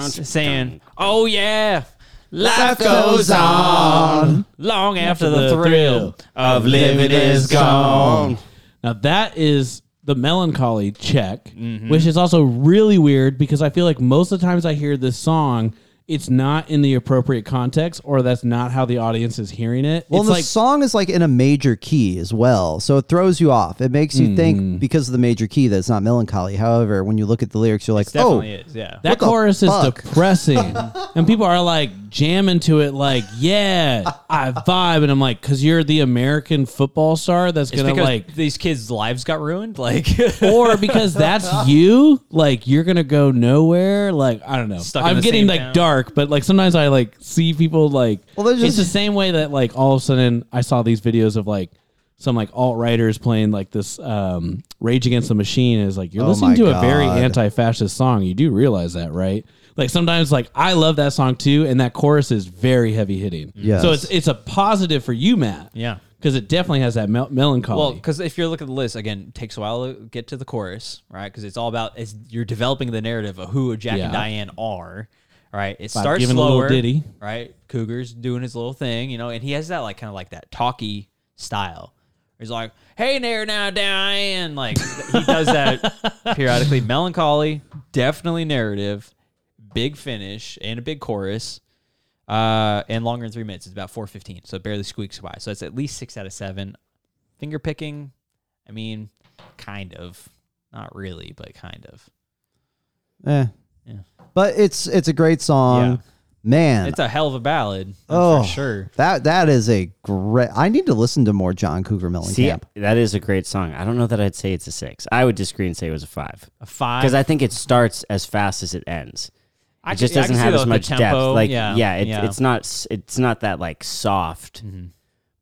saying, "Oh yeah, Life goes on. long after the, the thrill of living is gone. Now that is the melancholy check, Mm-hmm. which is also really weird because I feel like most of the times I hear this song, it's not in the appropriate context, or that's not how the audience is hearing it. Well, it's the like song is like in a major key as well, so it throws you off. It makes you Hmm. think because of the major key that it's not melancholy. However, when you look at the lyrics, you're like, oh, definitely is. Yeah, that the chorus is fuck? depressing, and people are like jamming to it, like, "Yeah, I vibe," and I'm like, "Cause you're the American football star that's it's gonna because like." these kids' lives got ruined. Like, or because that's you, like you're gonna go nowhere. Like I don't know. Stuck in I'm the getting same like town. dark, but like sometimes I like see people like. Well, they're it's just- the same way that like all of a sudden I saw these videos of like some like alt writers playing like this um, Rage Against the Machine is like you're Oh listening my to a very God. anti-fascist song. You do realize that, right? Like sometimes like I love that song too, and that chorus is very heavy hitting. Yes. So it's it's a positive for you, Matt. yeah. Because it definitely has that mel- melancholy. Well, because if you look at the list again, it takes a while to get to the chorus, right? Because it's all about it's, you're developing the narrative of who Jack Yeah. and Diane are, right? It By starts giving a little slower, ditty. right? Cougar's doing his little thing, you know, and he has that like kind of like that talky style. He's like, "Hey there, now, Diane," like he does that periodically. Melancholy, definitely narrative, big finish and a big chorus. Uh, and longer than three minutes. It's about four fifteen, so it barely squeaks by. So it's at least six out of seven. Finger picking, I mean, kind of, not really, but kind of. eh. Yeah. But it's it's a great song, Yeah. man. It's a hell of a ballad, oh, for sure. That that is a great. I need to listen to more John Cougar See, Mellencamp. that is a great song. I don't know that I'd say it's a six. I would disagree and say it was a five A five because I think it starts as fast as it ends. I It just can- doesn't see have the- as the much tempo, depth. Like yeah, yeah, it's yeah. Mm-hmm. it's not it's not that like soft,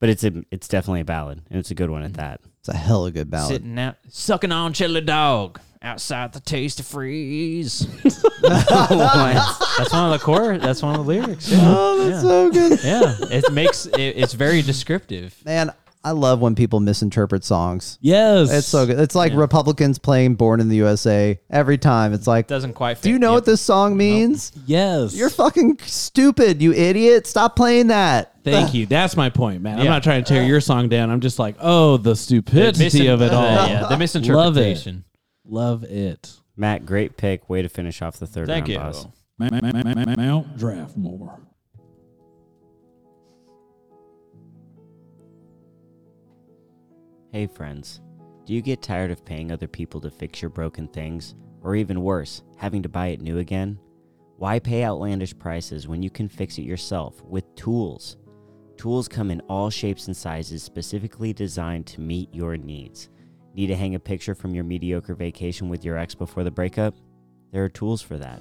but it's a it's definitely a ballad and it's a good one at that. It's a hella good ballad. sitting out sucking on chili dog outside the Tastee Freez. that's one of the core. That's one of the lyrics. Yeah, oh, that's so good. yeah. It makes it, it's very descriptive. Man, I love when people misinterpret songs. yes, It's so good. It's like Republicans playing "Born in the USA" every time. It's like, Doesn't quite. Fit. do you know Yep. what this song means? Yes, You're fucking stupid, you idiot! Stop playing that. Thank you. That's my point, man. I'm not trying to tear your song down. I'm just like, oh, the stupidity Misin- of it all. uh, yeah, the misinterpretation. Love it. Matt, great pick. Way to finish off the third Thank round, you. boss. Mount Draftmore. Hey friends, do you get tired of paying other people to fix your broken things? Or even worse, having to buy it new again? Why pay outlandish prices when you can fix it yourself with tools? Tools come in all shapes and sizes specifically designed to meet your needs. Need to hang a picture from your mediocre vacation with your ex before the breakup? There are tools for that.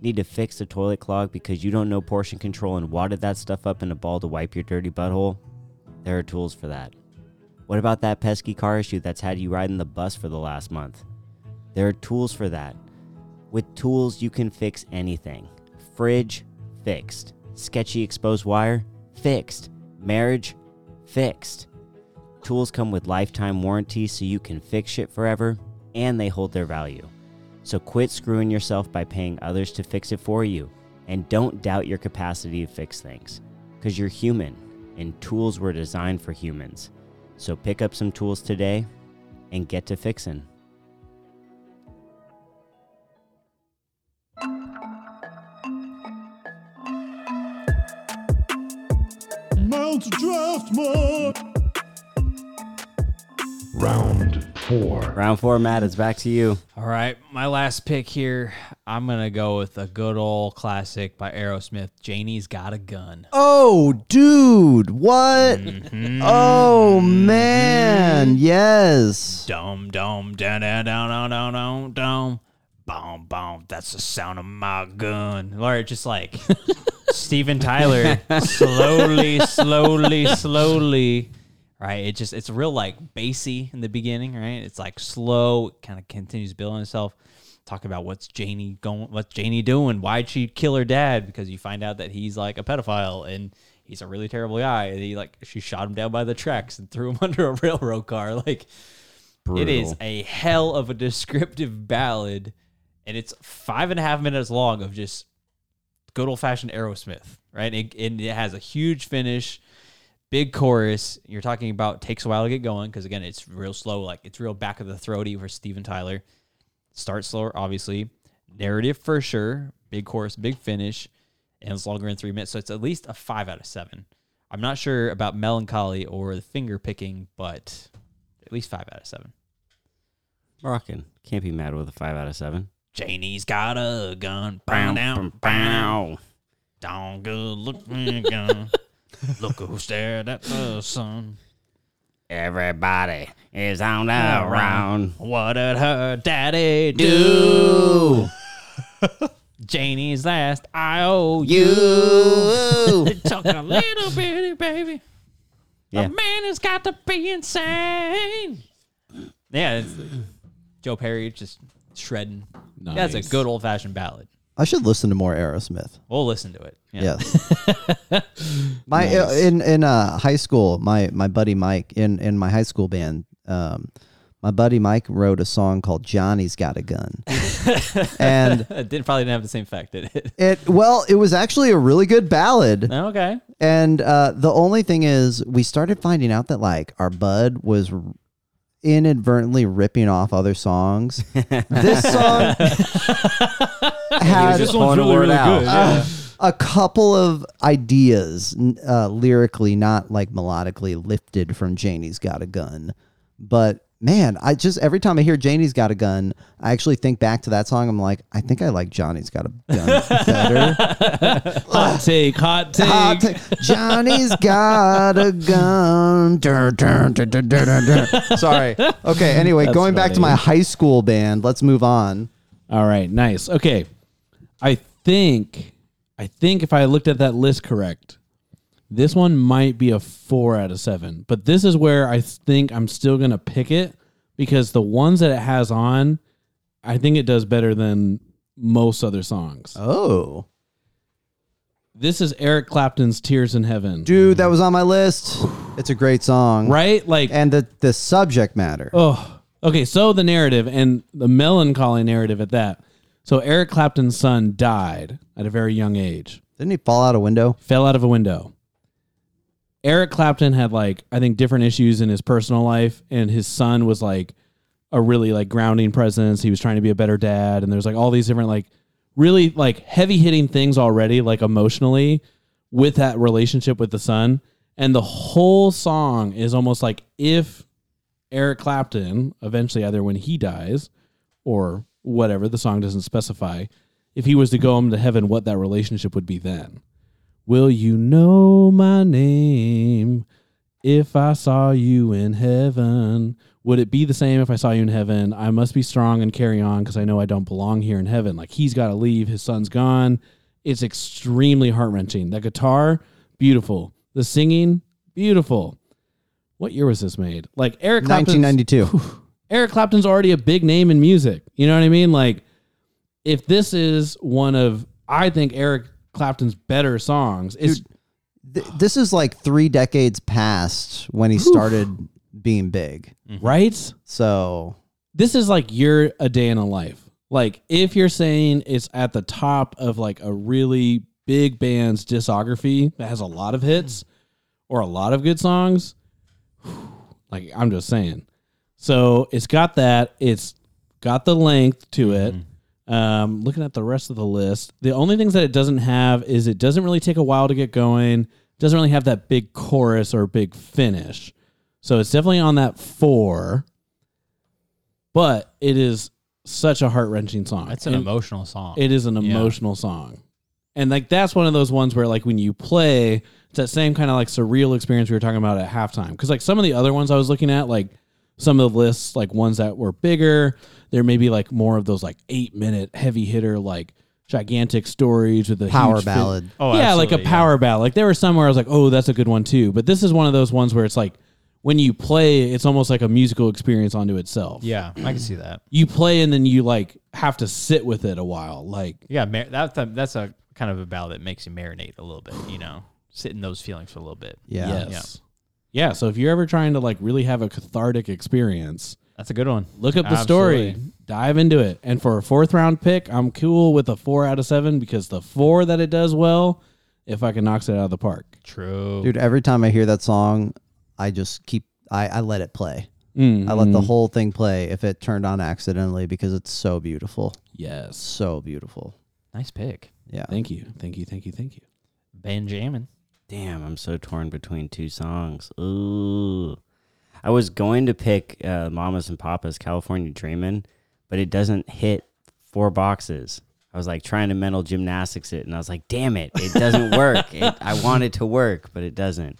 Need to fix the toilet clog because you don't know portion control and wadded that stuff up in a ball to wipe your dirty butthole? There are tools for that. What about that pesky car issue that's had you riding the bus for the last month? There are tools for that. With tools, you can fix anything. Fridge, fixed. Sketchy exposed wire, fixed. Marriage, fixed. Tools come with lifetime warranty so you can fix shit forever, and they hold their value. So quit screwing yourself by paying others to fix it for you, and don't doubt your capacity to fix things. Because you're human, and tools were designed for humans. So pick up some tools today and get to fixing. Mount Draftmore. Round four. Round four, Matt, it's back to you. All right, my last pick here. I'm gonna go with a good old classic by Aerosmith. Janie's got a gun. Oh, dude, what? Mm-hmm. Oh man, yes. Dum dum da da da da da dum dum. Boom boom. That's the sound of my gun. Or just like Steven Tyler, slowly, slowly, slowly. Right. It just it's real like bassy in the beginning. Right. It's like slow. Kind of continues building itself. Talking about what's Janie going, what's Janie doing? Why'd she kill her dad? Because you find out that he's like a pedophile and he's a really terrible guy. And he like she shot him down by the tracks and threw him under a railroad car. Like it is a hell of a descriptive ballad, and it's five and a half minutes long of just good old fashioned Aerosmith, right? It, and it has a huge finish, big chorus. You're talking about takes a while to get going because again, it's real slow, like it's real back of the throaty for Steven Tyler. Start slower, obviously. Narrative for sure. Big chorus, big finish, and it's longer than three minutes, so it's at least a five out of seven. I'm not sure about melancholy or the finger picking, but at least five out of seven. Rockin'. Can't be mad with a five out of seven. Janie's got a gun. Bow down, bow. Down good looking gun. Look who stared at the sun. Everybody is on the round. What did her daddy do? Janie's last IOU. You. Took a little bitty baby. Yeah. A man has got to be insane. Yeah, it's, Joe Perry just shredding. That's a good old fashioned ballad. I should listen to more Aerosmith. We'll listen to it. Yeah. Yes. my uh, in in uh, high school, my my buddy Mike in in my high school band, um, my buddy Mike wrote a song called "Johnny's Got a Gun," and It didn't probably didn't have the same effect, did it? it well, it was actually a really good ballad. okay. And uh, the only thing is, we started finding out that like our bud was inadvertently ripping off other songs. this song had just pulling a word out. uh, a couple of ideas uh, lyrically, not like melodically lifted from Janie's Got a Gun. But man, I just every time I hear Janie's Got a Gun, I actually think back to that song. I'm like, I think I like Johnny's Got a Gun better. Hot take, hot take. Hot ta- Johnny's got a gun. Dun, dun, dun. Sorry. Okay. Anyway, going back to my high school band. Let's move on. All right, nice. Okay. I think I think if I looked at that list correct, this one might be a 4 out of 7. But this is where I think I'm still going to pick it because the ones that it has on, I think it does better than most other songs. Oh, This is Eric Clapton's Tears in Heaven. dude, that was on my list. It's a great song, Right? Like And the the subject matter. Oh, okay. So the narrative and the melancholy narrative at that. So Eric Clapton's son died at a very young age, Didn't he fall out a window? fell out of a window. Eric Clapton had like I think different issues in his personal life, and his son was like a really like grounding presence. He was trying to be a better dad, and there's like all these different like really like heavy hitting things already, like emotionally, with that relationship with the son. And the whole song is almost like if Eric Clapton, eventually, either when he dies or whatever, the song doesn't specify, if he was to go home to heaven, what that relationship would be then. Will you know my name if I saw you in heaven? Would it be the same if I saw you in heaven? I must be strong and carry on because I know I don't belong here in heaven. Like he's got to leave, his son's gone. It's extremely heart wrenching. That guitar, beautiful. The singing, beautiful. What year was this made? Like Eric Clapton's, 1992. Eric Clapton's already a big name in music. You know what I mean? Like, if this is one of, I think Eric Clapton's better songs, it's Th- this is like three decades past when he started being big. Mm-hmm. right. So This is like you're a day in a life. Like, if you're saying it's at the top of like a really big band's discography that has a lot of hits or a lot of good songs, like I'm just saying. So it's got that. It's got the length to it. Um, looking at the rest of the list, the only things that it doesn't have is it doesn't really take a while to get going. Doesn't really have that big chorus or big finish. So it's definitely on that four. But it is such a heart wrenching song. It's an And emotional song. It is an Yeah. emotional song. And like that's one of those ones where like when you play, it's that same kind of like surreal experience we were talking about at halftime. Because like some of the other ones I was looking at, like some of the lists, like ones that were bigger, there may be like more of those like eight minute heavy hitter, like gigantic stories with a power huge fin- ballad. oh, yeah, like a absolutely, power ballad. Like there were some where I was like, oh, that's a good one too. But this is one of those ones where it's like when you play, it's almost like a musical experience onto itself. Yeah, I can see that. You play and then you like have to sit with it a while. Like Yeah, mar- that's a, that's a kind of a ballad that makes you marinate a little bit. You know, sit in those feelings for a little bit. Yeah. Yes. Yeah. Yeah, so if you're ever trying to like really have a cathartic experience, That's a good one. look up the story, Absolutely. dive into it. And for a fourth round pick, I'm cool with a four out of seven because the four that it does well, if I can knocks it out of the park. True. Dude, every time I hear that song, I just keep I, I let it play. Mm, I let the mm, whole thing play if it turned on accidentally because it's so beautiful. Yes. So beautiful. Nice pick. Yeah. Thank you. Thank you. Thank you. Thank you. Benjamin. Damn, I'm so torn between two songs. Ooh. I was going to pick uh, Mamas and Papas California Dreamin', but it doesn't hit four boxes. I was like trying to mental gymnastics it, and I was like, damn it, it doesn't work. It, I want it to work, but it doesn't.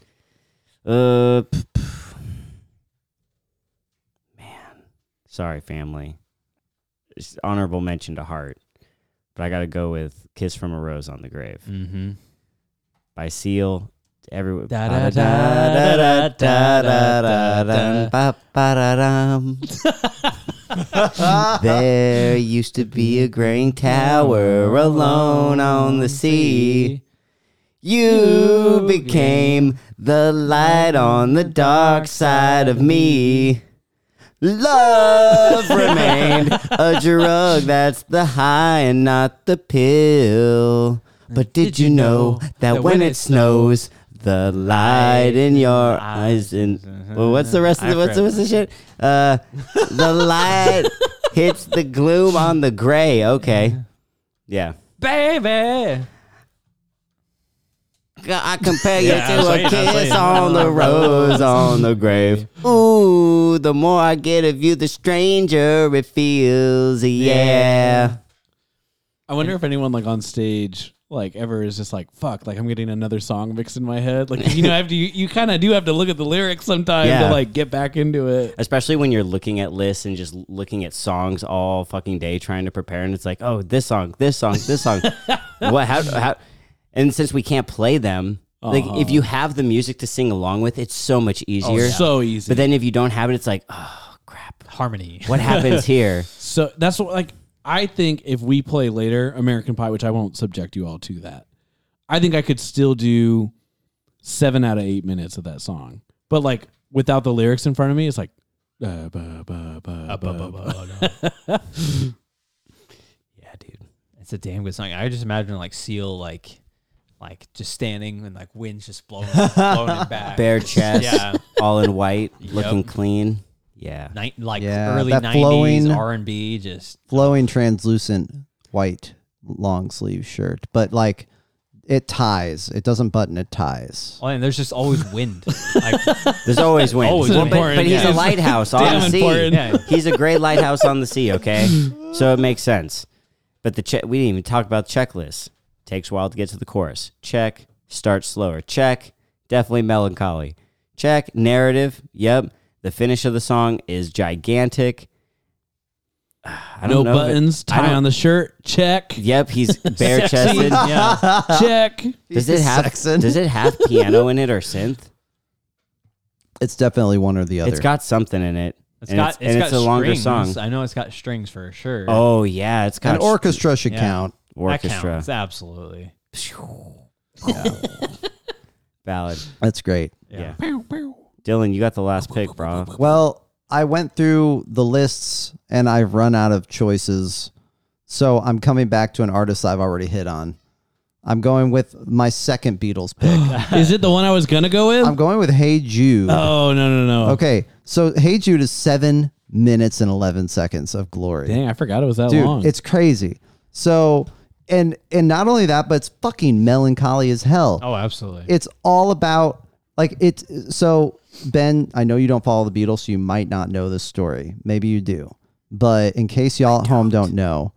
Uh, p- p- man. Sorry, family. It's honorable mention to Heart, but I got to go with Kiss from a Rose on the Grave Mm-hmm. By Seal. Every Da da da da da da da Ba- ba- da- dum. There used to be a graying tower alone on the sea. You became the light on the dark side of me. Love remained a drug that's the high and not the pill. But did you know that when it snows, the light in your eyes and well, what's the rest of the what's the, what's the shit? Uh, the light hits the gloom on the gray. Okay, yeah. Baby. I compare you Yeah, I to a I was kiss on the rose on the grave. Ooh, the more I get of you, the stranger it feels. Yeah. I wonder if anyone like on stage like ever is just like fuck like I'm getting another song mixed in my head like you know I have to you, you kind of do have to look at the lyrics sometimes Yeah. to like get back into it. Especially when you're looking at lists and just looking at songs all fucking day trying to prepare, and it's like, oh, this song, this song, this song. what? How? How? And since we can't play them, like if uh-huh. you have the music to sing along with, it's so much oh, easier. So easy. But then if you don't have it, it's like, oh crap. Harmony. What happens here? So that's what like I think if we play later American Pie, which I won't subject you all to that, I think I could still do seven out of eight minutes of that song. But like without the lyrics in front of me, it's like uh, ba, ba, ba, ba, ba. Yeah, dude. It's a damn good song. I just imagine like Seal like like just standing and like wind's just blowing blowing it back. Bare chest, Yeah. all in white, looking clean. Yeah. Night like Yeah, early that nineties flowing- R and B just Flowing translucent white long sleeve shirt, but like it ties. It doesn't button. It ties. Oh, and there's just always wind. Like, There's always wind. Always Well, wind. but, Important, but he's yeah. a lighthouse on Damn the sea. important. Yeah. He's a great lighthouse on the sea. Okay, so it makes sense. But the che- we didn't even talk about checklist. Takes a while to get to the chorus. Check. Start slower. Check. Definitely melancholy. Check. Narrative. Yep. The finish of the song is gigantic. I No don't know if it- buttons, I tie don't- on the shirt, check, Yep, he's bare chested. yeah. check. Does it have Saxon. Does it have piano in it or synth? It's definitely one or the other. It's got something in it. It's and got it's, and got it's a longer strings. song. I know it's got strings for sure. Oh yeah, it's got An orchestra should Yeah. count. that orchestra counts. Absolutely. ballad. That's great. Yeah. Dylan, you got the last pick, bro. Well, I went through the lists and I've run out of choices. So I'm coming back to an artist I've already hit on. I'm going with my second Beatles pick. Is it the one I was gonna go with? I'm going with Hey Jude. oh no no no. Okay, so Hey Jude is seven minutes and 11 seconds of glory. Dang, I forgot it was that Dude, long. it's crazy. So, and and not only that, but it's fucking melancholy as hell. Oh, absolutely. It's all about like it's so Ben, I know you don't follow the Beatles, so you might not know this story. Maybe you do. But in case y'all at home don't know,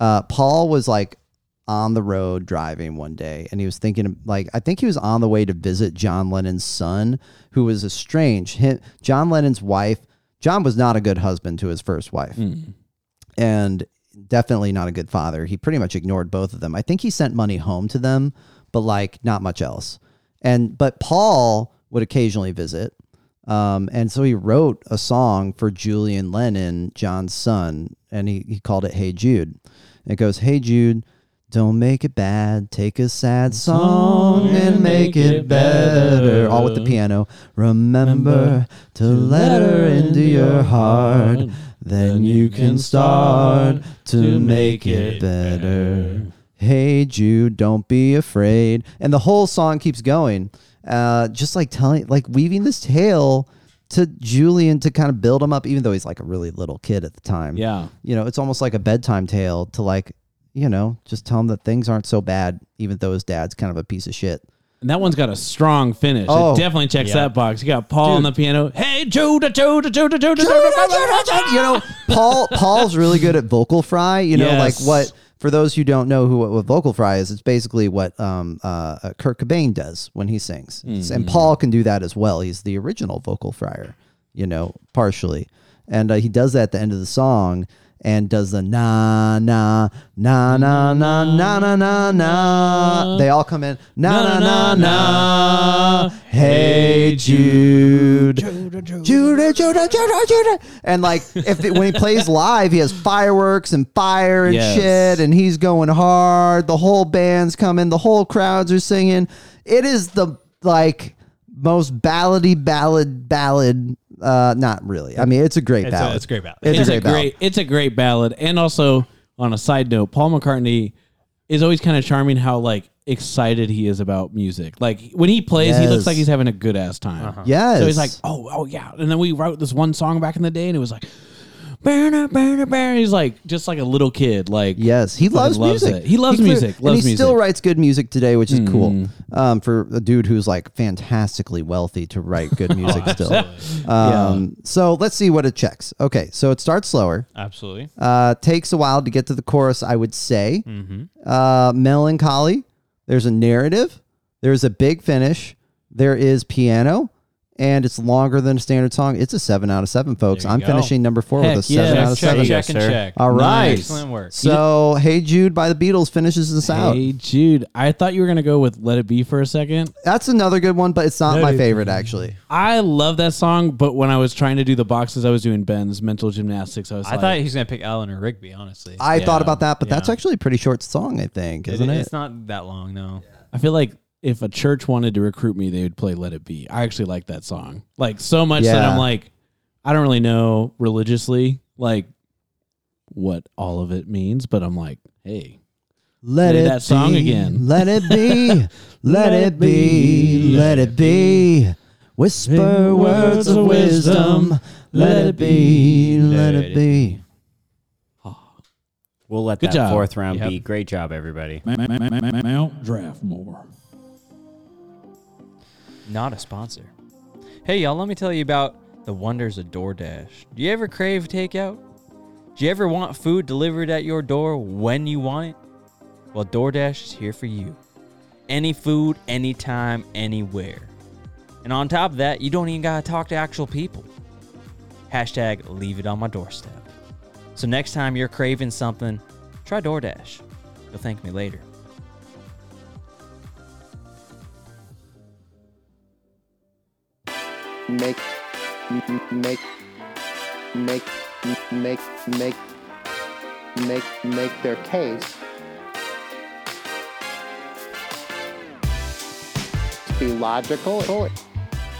uh, Paul was like on the road driving one day and he was thinking like I think he was on the way to visit John Lennon's son who was estranged. Him, John Lennon's wife, John was not a good husband to his first wife. And definitely not a good father. He pretty much ignored both of them. I think he sent money home to them, but like not much else. And but Paul would occasionally visit. Um, and so he wrote a song for Julian Lennon, John's son, and he, he called it Hey Jude. It goes, Hey Jude, don't make it bad. Take a sad song and make it better. All with the piano. Remember to let her into your heart. Then you can start to make it better. Hey Jude, don't be afraid. And the whole song keeps going. Uh, just like telling, like weaving this tale to Julian to kind of build him up, even though he's like a really little kid at the time. yeah. You know, it's almost like a bedtime tale to like, you know, just tell him that things aren't so bad, even though his dad's kind of a piece of shit. And that one's got a strong finish. Oh. it definitely checks Yeah. that box. You got Paul on the piano. Hey, Judah, Judah, Judah, Judah, you know, Paul Paul's really good at vocal fry. You know, Yes. like what for those who don't know who what, vocal fry is, it's basically what um, uh, uh, Kurt Cobain does when he sings, and Paul can do that as well. He's the original vocal fryer, you know, partially, and uh, he does that at the end of the song. And does the na na na na na na na na na? They all come in na na na na. Hey Jude, Judah, Judah, Judah, Judah. And like if it, when he plays live, he has fireworks and fire and Yes. shit, and he's going hard. The whole band's coming, the whole crowds are singing. It is the like most ballady ballad ballad. Uh, not really. I mean, it's a great It's a- ballad. it's a great ballad. It's, It's a a great ballad. great. It's a great ballad. And also, on a side note, Paul McCartney is always kind of charming. How like excited he is about music. Like when he plays, he looks like he's having a good ass time. Yes. So he's like, oh, oh yeah. And then we wrote this one song back in the day, and it was like, Banner, banner, banner. He's like just like a little kid. Like Yes, he loves, music. It. He loves clear- music. and he music. Still writes good music today, which is cool. Um, for a dude who's like fantastically wealthy to write good music still. Um, so let's see what it checks. Okay, so it starts slower. absolutely. Uh, takes a while to get to the chorus, I would say. Mm-hmm. Uh, melancholy. There's a narrative. There's a big finish. There is piano. And it's longer than a standard song. It's a seven out of seven, folks. I'm go. finishing number four Heck with a yeah. seven Check, out of check, seven. check, and sir. check. All right. Excellent work. So, Hey Jude by the Beatles finishes this out. Hey Jude, I thought you were gonna go with "Let It Be" for a second. That's another good one, but it's not my favorite actually. I love that song, but when I was trying to do the boxes, I was doing Ben's mental gymnastics. I was I like, thought he was gonna pick Eleanor Rigby. Honestly, I Yeah, thought about that, but that's actually a pretty short song, I think, It- isn't it? it's not that long. No. I feel like if a church wanted to recruit me, they would play "Let It Be." I actually like that song, like so much that I'm like, I don't really know religiously like what all of it means, but I'm like, hey, Let it that song be, again. Let it be. let it be. Let it be. Whisper words of wisdom. Let it be. Let it be. We'll let Good that job. fourth round Yep. be. Great job, everybody. Mount Draftmore. Not a sponsor. Hey, y'all, let me tell you about the wonders of DoorDash. Do you ever crave takeout? Do you ever want food delivered at your door when you want it? Well, DoorDash is here for you. Any food, anytime, anywhere. And on top of that, you don't even gotta talk to actual people. Hashtag leave it on my doorstep. So next time you're craving something, try DoorDash. You'll thank me later. Make make make make make make make their case be logical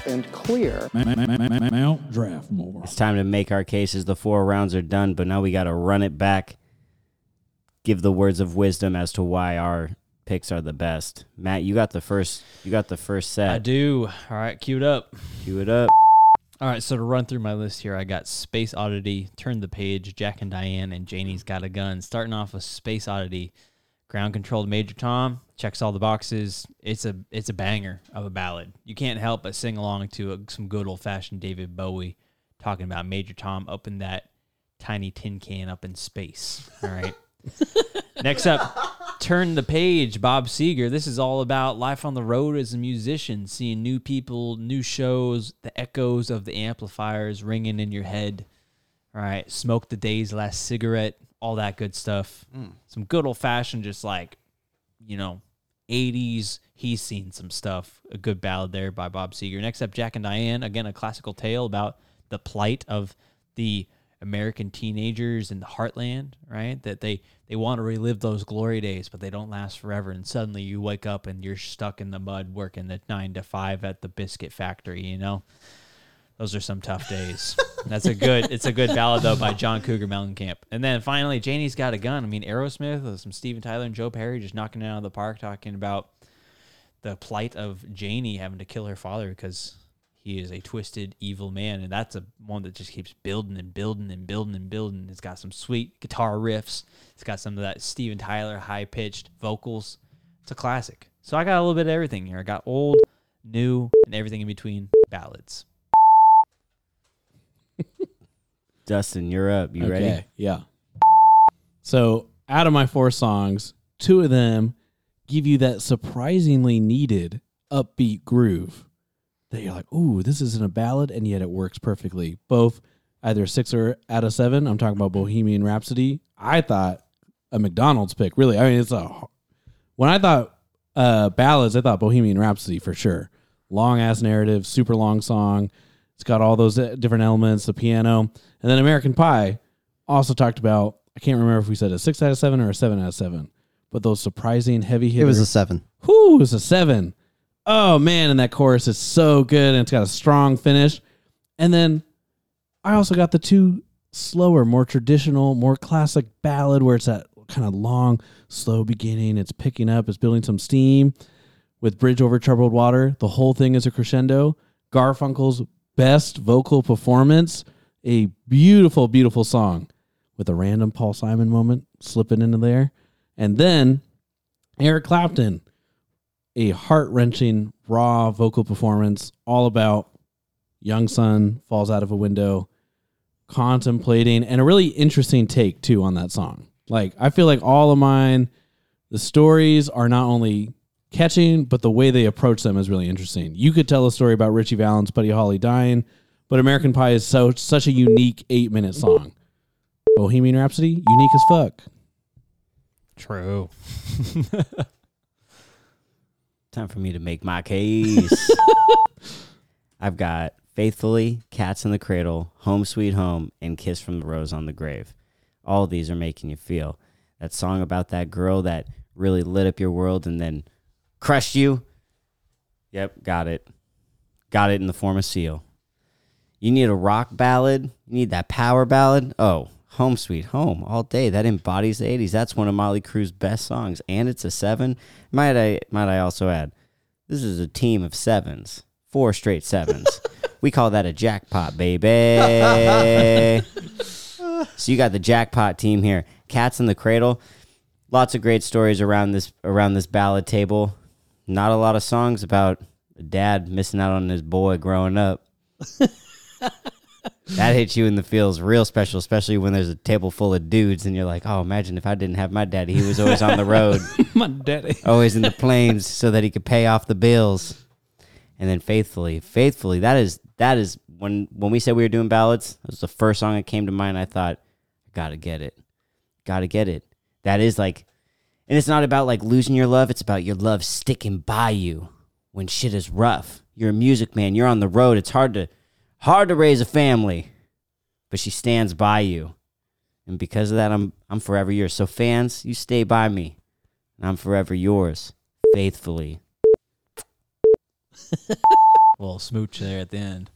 and clear Mount Draftmore. It's time to make our cases. The four rounds are done, but now we got to run it back. Give the words of wisdom as to why our picks are the best. Matt, you got the first. You got the first set. I do. All right, cue it up. Cue it up. All right, so to run through my list here, I got Space Oddity, Turn the Page, Jack and Diane, and Janie's Got a Gun. Starting off with Space Oddity, ground controlled Major Tom checks all the boxes. It's a it's a banger of a ballad. You can't help but sing along to a, some good old fashioned David Bowie, talking about Major Tom up in that tiny tin can up in space. All right. Next up, Turn the Page, Bob Seger. This is all about life on the road as a musician, seeing new people, new shows, the echoes of the amplifiers ringing in your head. All right, smoke the day's last cigarette, all that good stuff. Mm. Some good old fashioned, just like, you know, 80s. He's seen some stuff. A good ballad there by Bob Seger. Next up, Jack and Diane. Again, a classical tale about the plight of the American teenagers in the heartland, right? That they they want to relive those glory days, but they don't last forever. And suddenly you wake up and you're stuck in the mud working the nine to five at the biscuit factory. You know, those are some tough days. That's a good. It's a good ballad though by John Cougar Mellencamp. And then finally, Janie's got a gun. I mean, Aerosmith with some Steven Tyler and Joe Perry just knocking it out of the park, talking about the plight of Janie having to kill her father because he is a twisted, evil man, and that's a one that just keeps building and building and building and building. It's got some sweet guitar riffs. It's got some of that Steven Tyler high pitched vocals. It's a classic. So I got a little bit of everything here. I got old, new, and everything in between ballads. Dustin, you're up. You ready? Yeah. So out of my four songs, two of them give you that surprisingly needed upbeat groove that you're like, ooh, this isn't a ballad, and yet it works perfectly. Both either six or out of seven. I'm talking about Bohemian Rhapsody. I thought a McDonald's pick. Really, I mean, it's a when I thought uh, ballads, I thought Bohemian Rhapsody for sure. Long ass narrative, super long song. It's got all those uh, different elements, the piano, and then American Pie. Also talked about. I can't remember if we said a six out of seven or a seven out of seven, but those surprising heavy hitters. It was a seven. Whoo, it was a seven. Oh man, and that chorus is so good and it's got a strong finish. And then I also got the two slower, more traditional, more classic ballad where it's that kind of long, slow beginning. It's picking up, it's building some steam with Bridge Over Troubled Water. The whole thing is a crescendo. Garfunkel's best vocal performance. A beautiful, beautiful song with a random Paul Simon moment slipping into there. And then Eric Clapton, a heart wrenching, raw vocal performance, all about young son falls out of a window, contemplating, and a really interesting take too on that song. Like, I feel like all of mine, the stories are not only catching, but the way they approach them is really interesting. You could tell a story about Ritchie Valens, Buddy Holly dying, but American Pie is so such a unique eight minute song. Bohemian Rhapsody, unique as fuck. True. Time for me to make my case. I've got Faithfully, Cats in the Cradle, Home Sweet Home, and Kiss from the Rose on the Grave. All these are making you feel. That song about that girl that really lit up your world and then crushed you. Yep, got it. Got it in the form of Seal. You need a rock ballad. You need that power ballad. Oh, Home Sweet Home all day. That embodies the 80s. That's one of Mötley Crüe's best songs, and it's a seven. Might I might I also add, this is a team of sevens, four straight sevens. we call that a jackpot, baby. so you got the jackpot team here. Cats in the Cradle. Lots of great stories around this around this ballad table. Not a lot of songs about a dad missing out on his boy growing up. that hits you in the feels real special, especially when there's a table full of dudes and you're like, oh, imagine if I didn't have my daddy. He was always on the road, My daddy. always in the planes so that he could pay off the bills. And then faithfully, faithfully, that is that is when when we said we were doing ballads, that was the first song that came to mind. I thought, gotta get it. Gotta get it. That is like and it's not about like losing your love, it's about your love sticking by you when shit is rough. You're a music man, you're on the road. It's hard to hard to raise a family. But she stands by you. And because of that I'm I'm forever yours. So fans, you stay by me. And I'm forever yours. Faithfully. little smooch there at the end.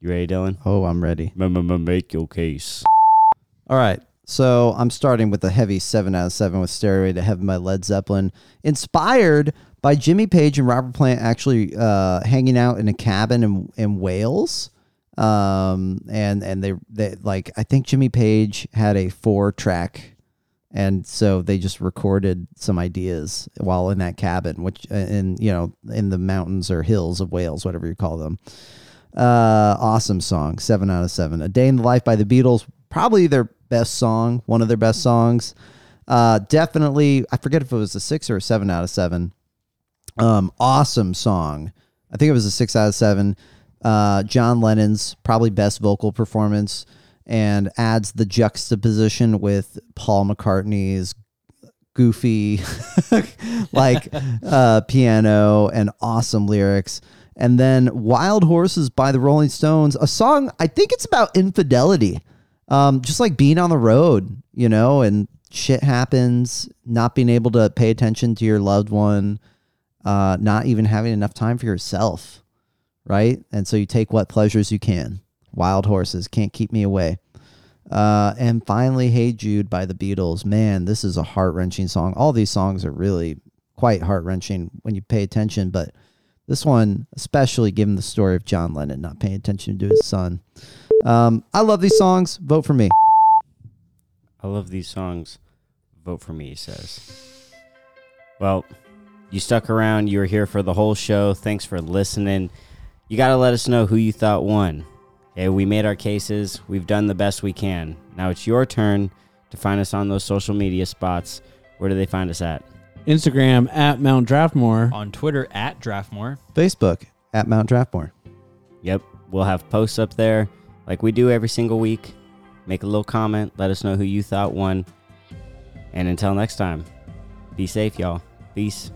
You ready, Dylan? Oh, I'm ready. Make your case. All right. So I'm starting with a heavy seven out of seven with Stairway to Heaven by Led Zeppelin, inspired by Jimmy Page and Robert Plant actually uh, hanging out in a cabin in, in Wales. Um, and and they, they like I think Jimmy Page had a four track, and so they just recorded some ideas while in that cabin, which uh, in you know in the mountains or hills of Wales, whatever you call them. Uh, awesome song, seven out of seven. A Day in the Life by the Beatles, probably their best song, one of their best songs. Uh, definitely, I forget if it was a six or a seven out of seven. Um, awesome song. I think it was a six out of seven. Uh, John Lennon's probably best vocal performance and adds the juxtaposition with Paul McCartney's goofy like uh, piano and awesome lyrics. And then Wild Horses by the Rolling Stones, a song I think it's about infidelity. Um, just like being on the road, you know, and shit happens, not being able to pay attention to your loved one, uh, not even having enough time for yourself, right? And so you take what pleasures you can. Wild Horses, Can't Keep Me Away. Uh, and finally, Hey Jude by the Beatles. Man, this is a heart wrenching song. All these songs are really quite heart wrenching when you pay attention, but this one, especially given the story of John Lennon not paying attention to his son. Um, I love these songs. Vote for me. I love these songs. Vote for me, he says. Well, you stuck around. You were here for the whole show. Thanks for listening. You got to let us know who you thought won. Okay, we made our cases. We've done the best we can. Now it's your turn to find us on those social media spots. Where do they find us at? Instagram at Mount Draftmore. On Twitter at Draftmore. Facebook at Mount Draftmore. Yep, we'll have posts up there like we do every single week. Make a little comment. Let us know who you thought won. And until next time, be safe, y'all. Peace.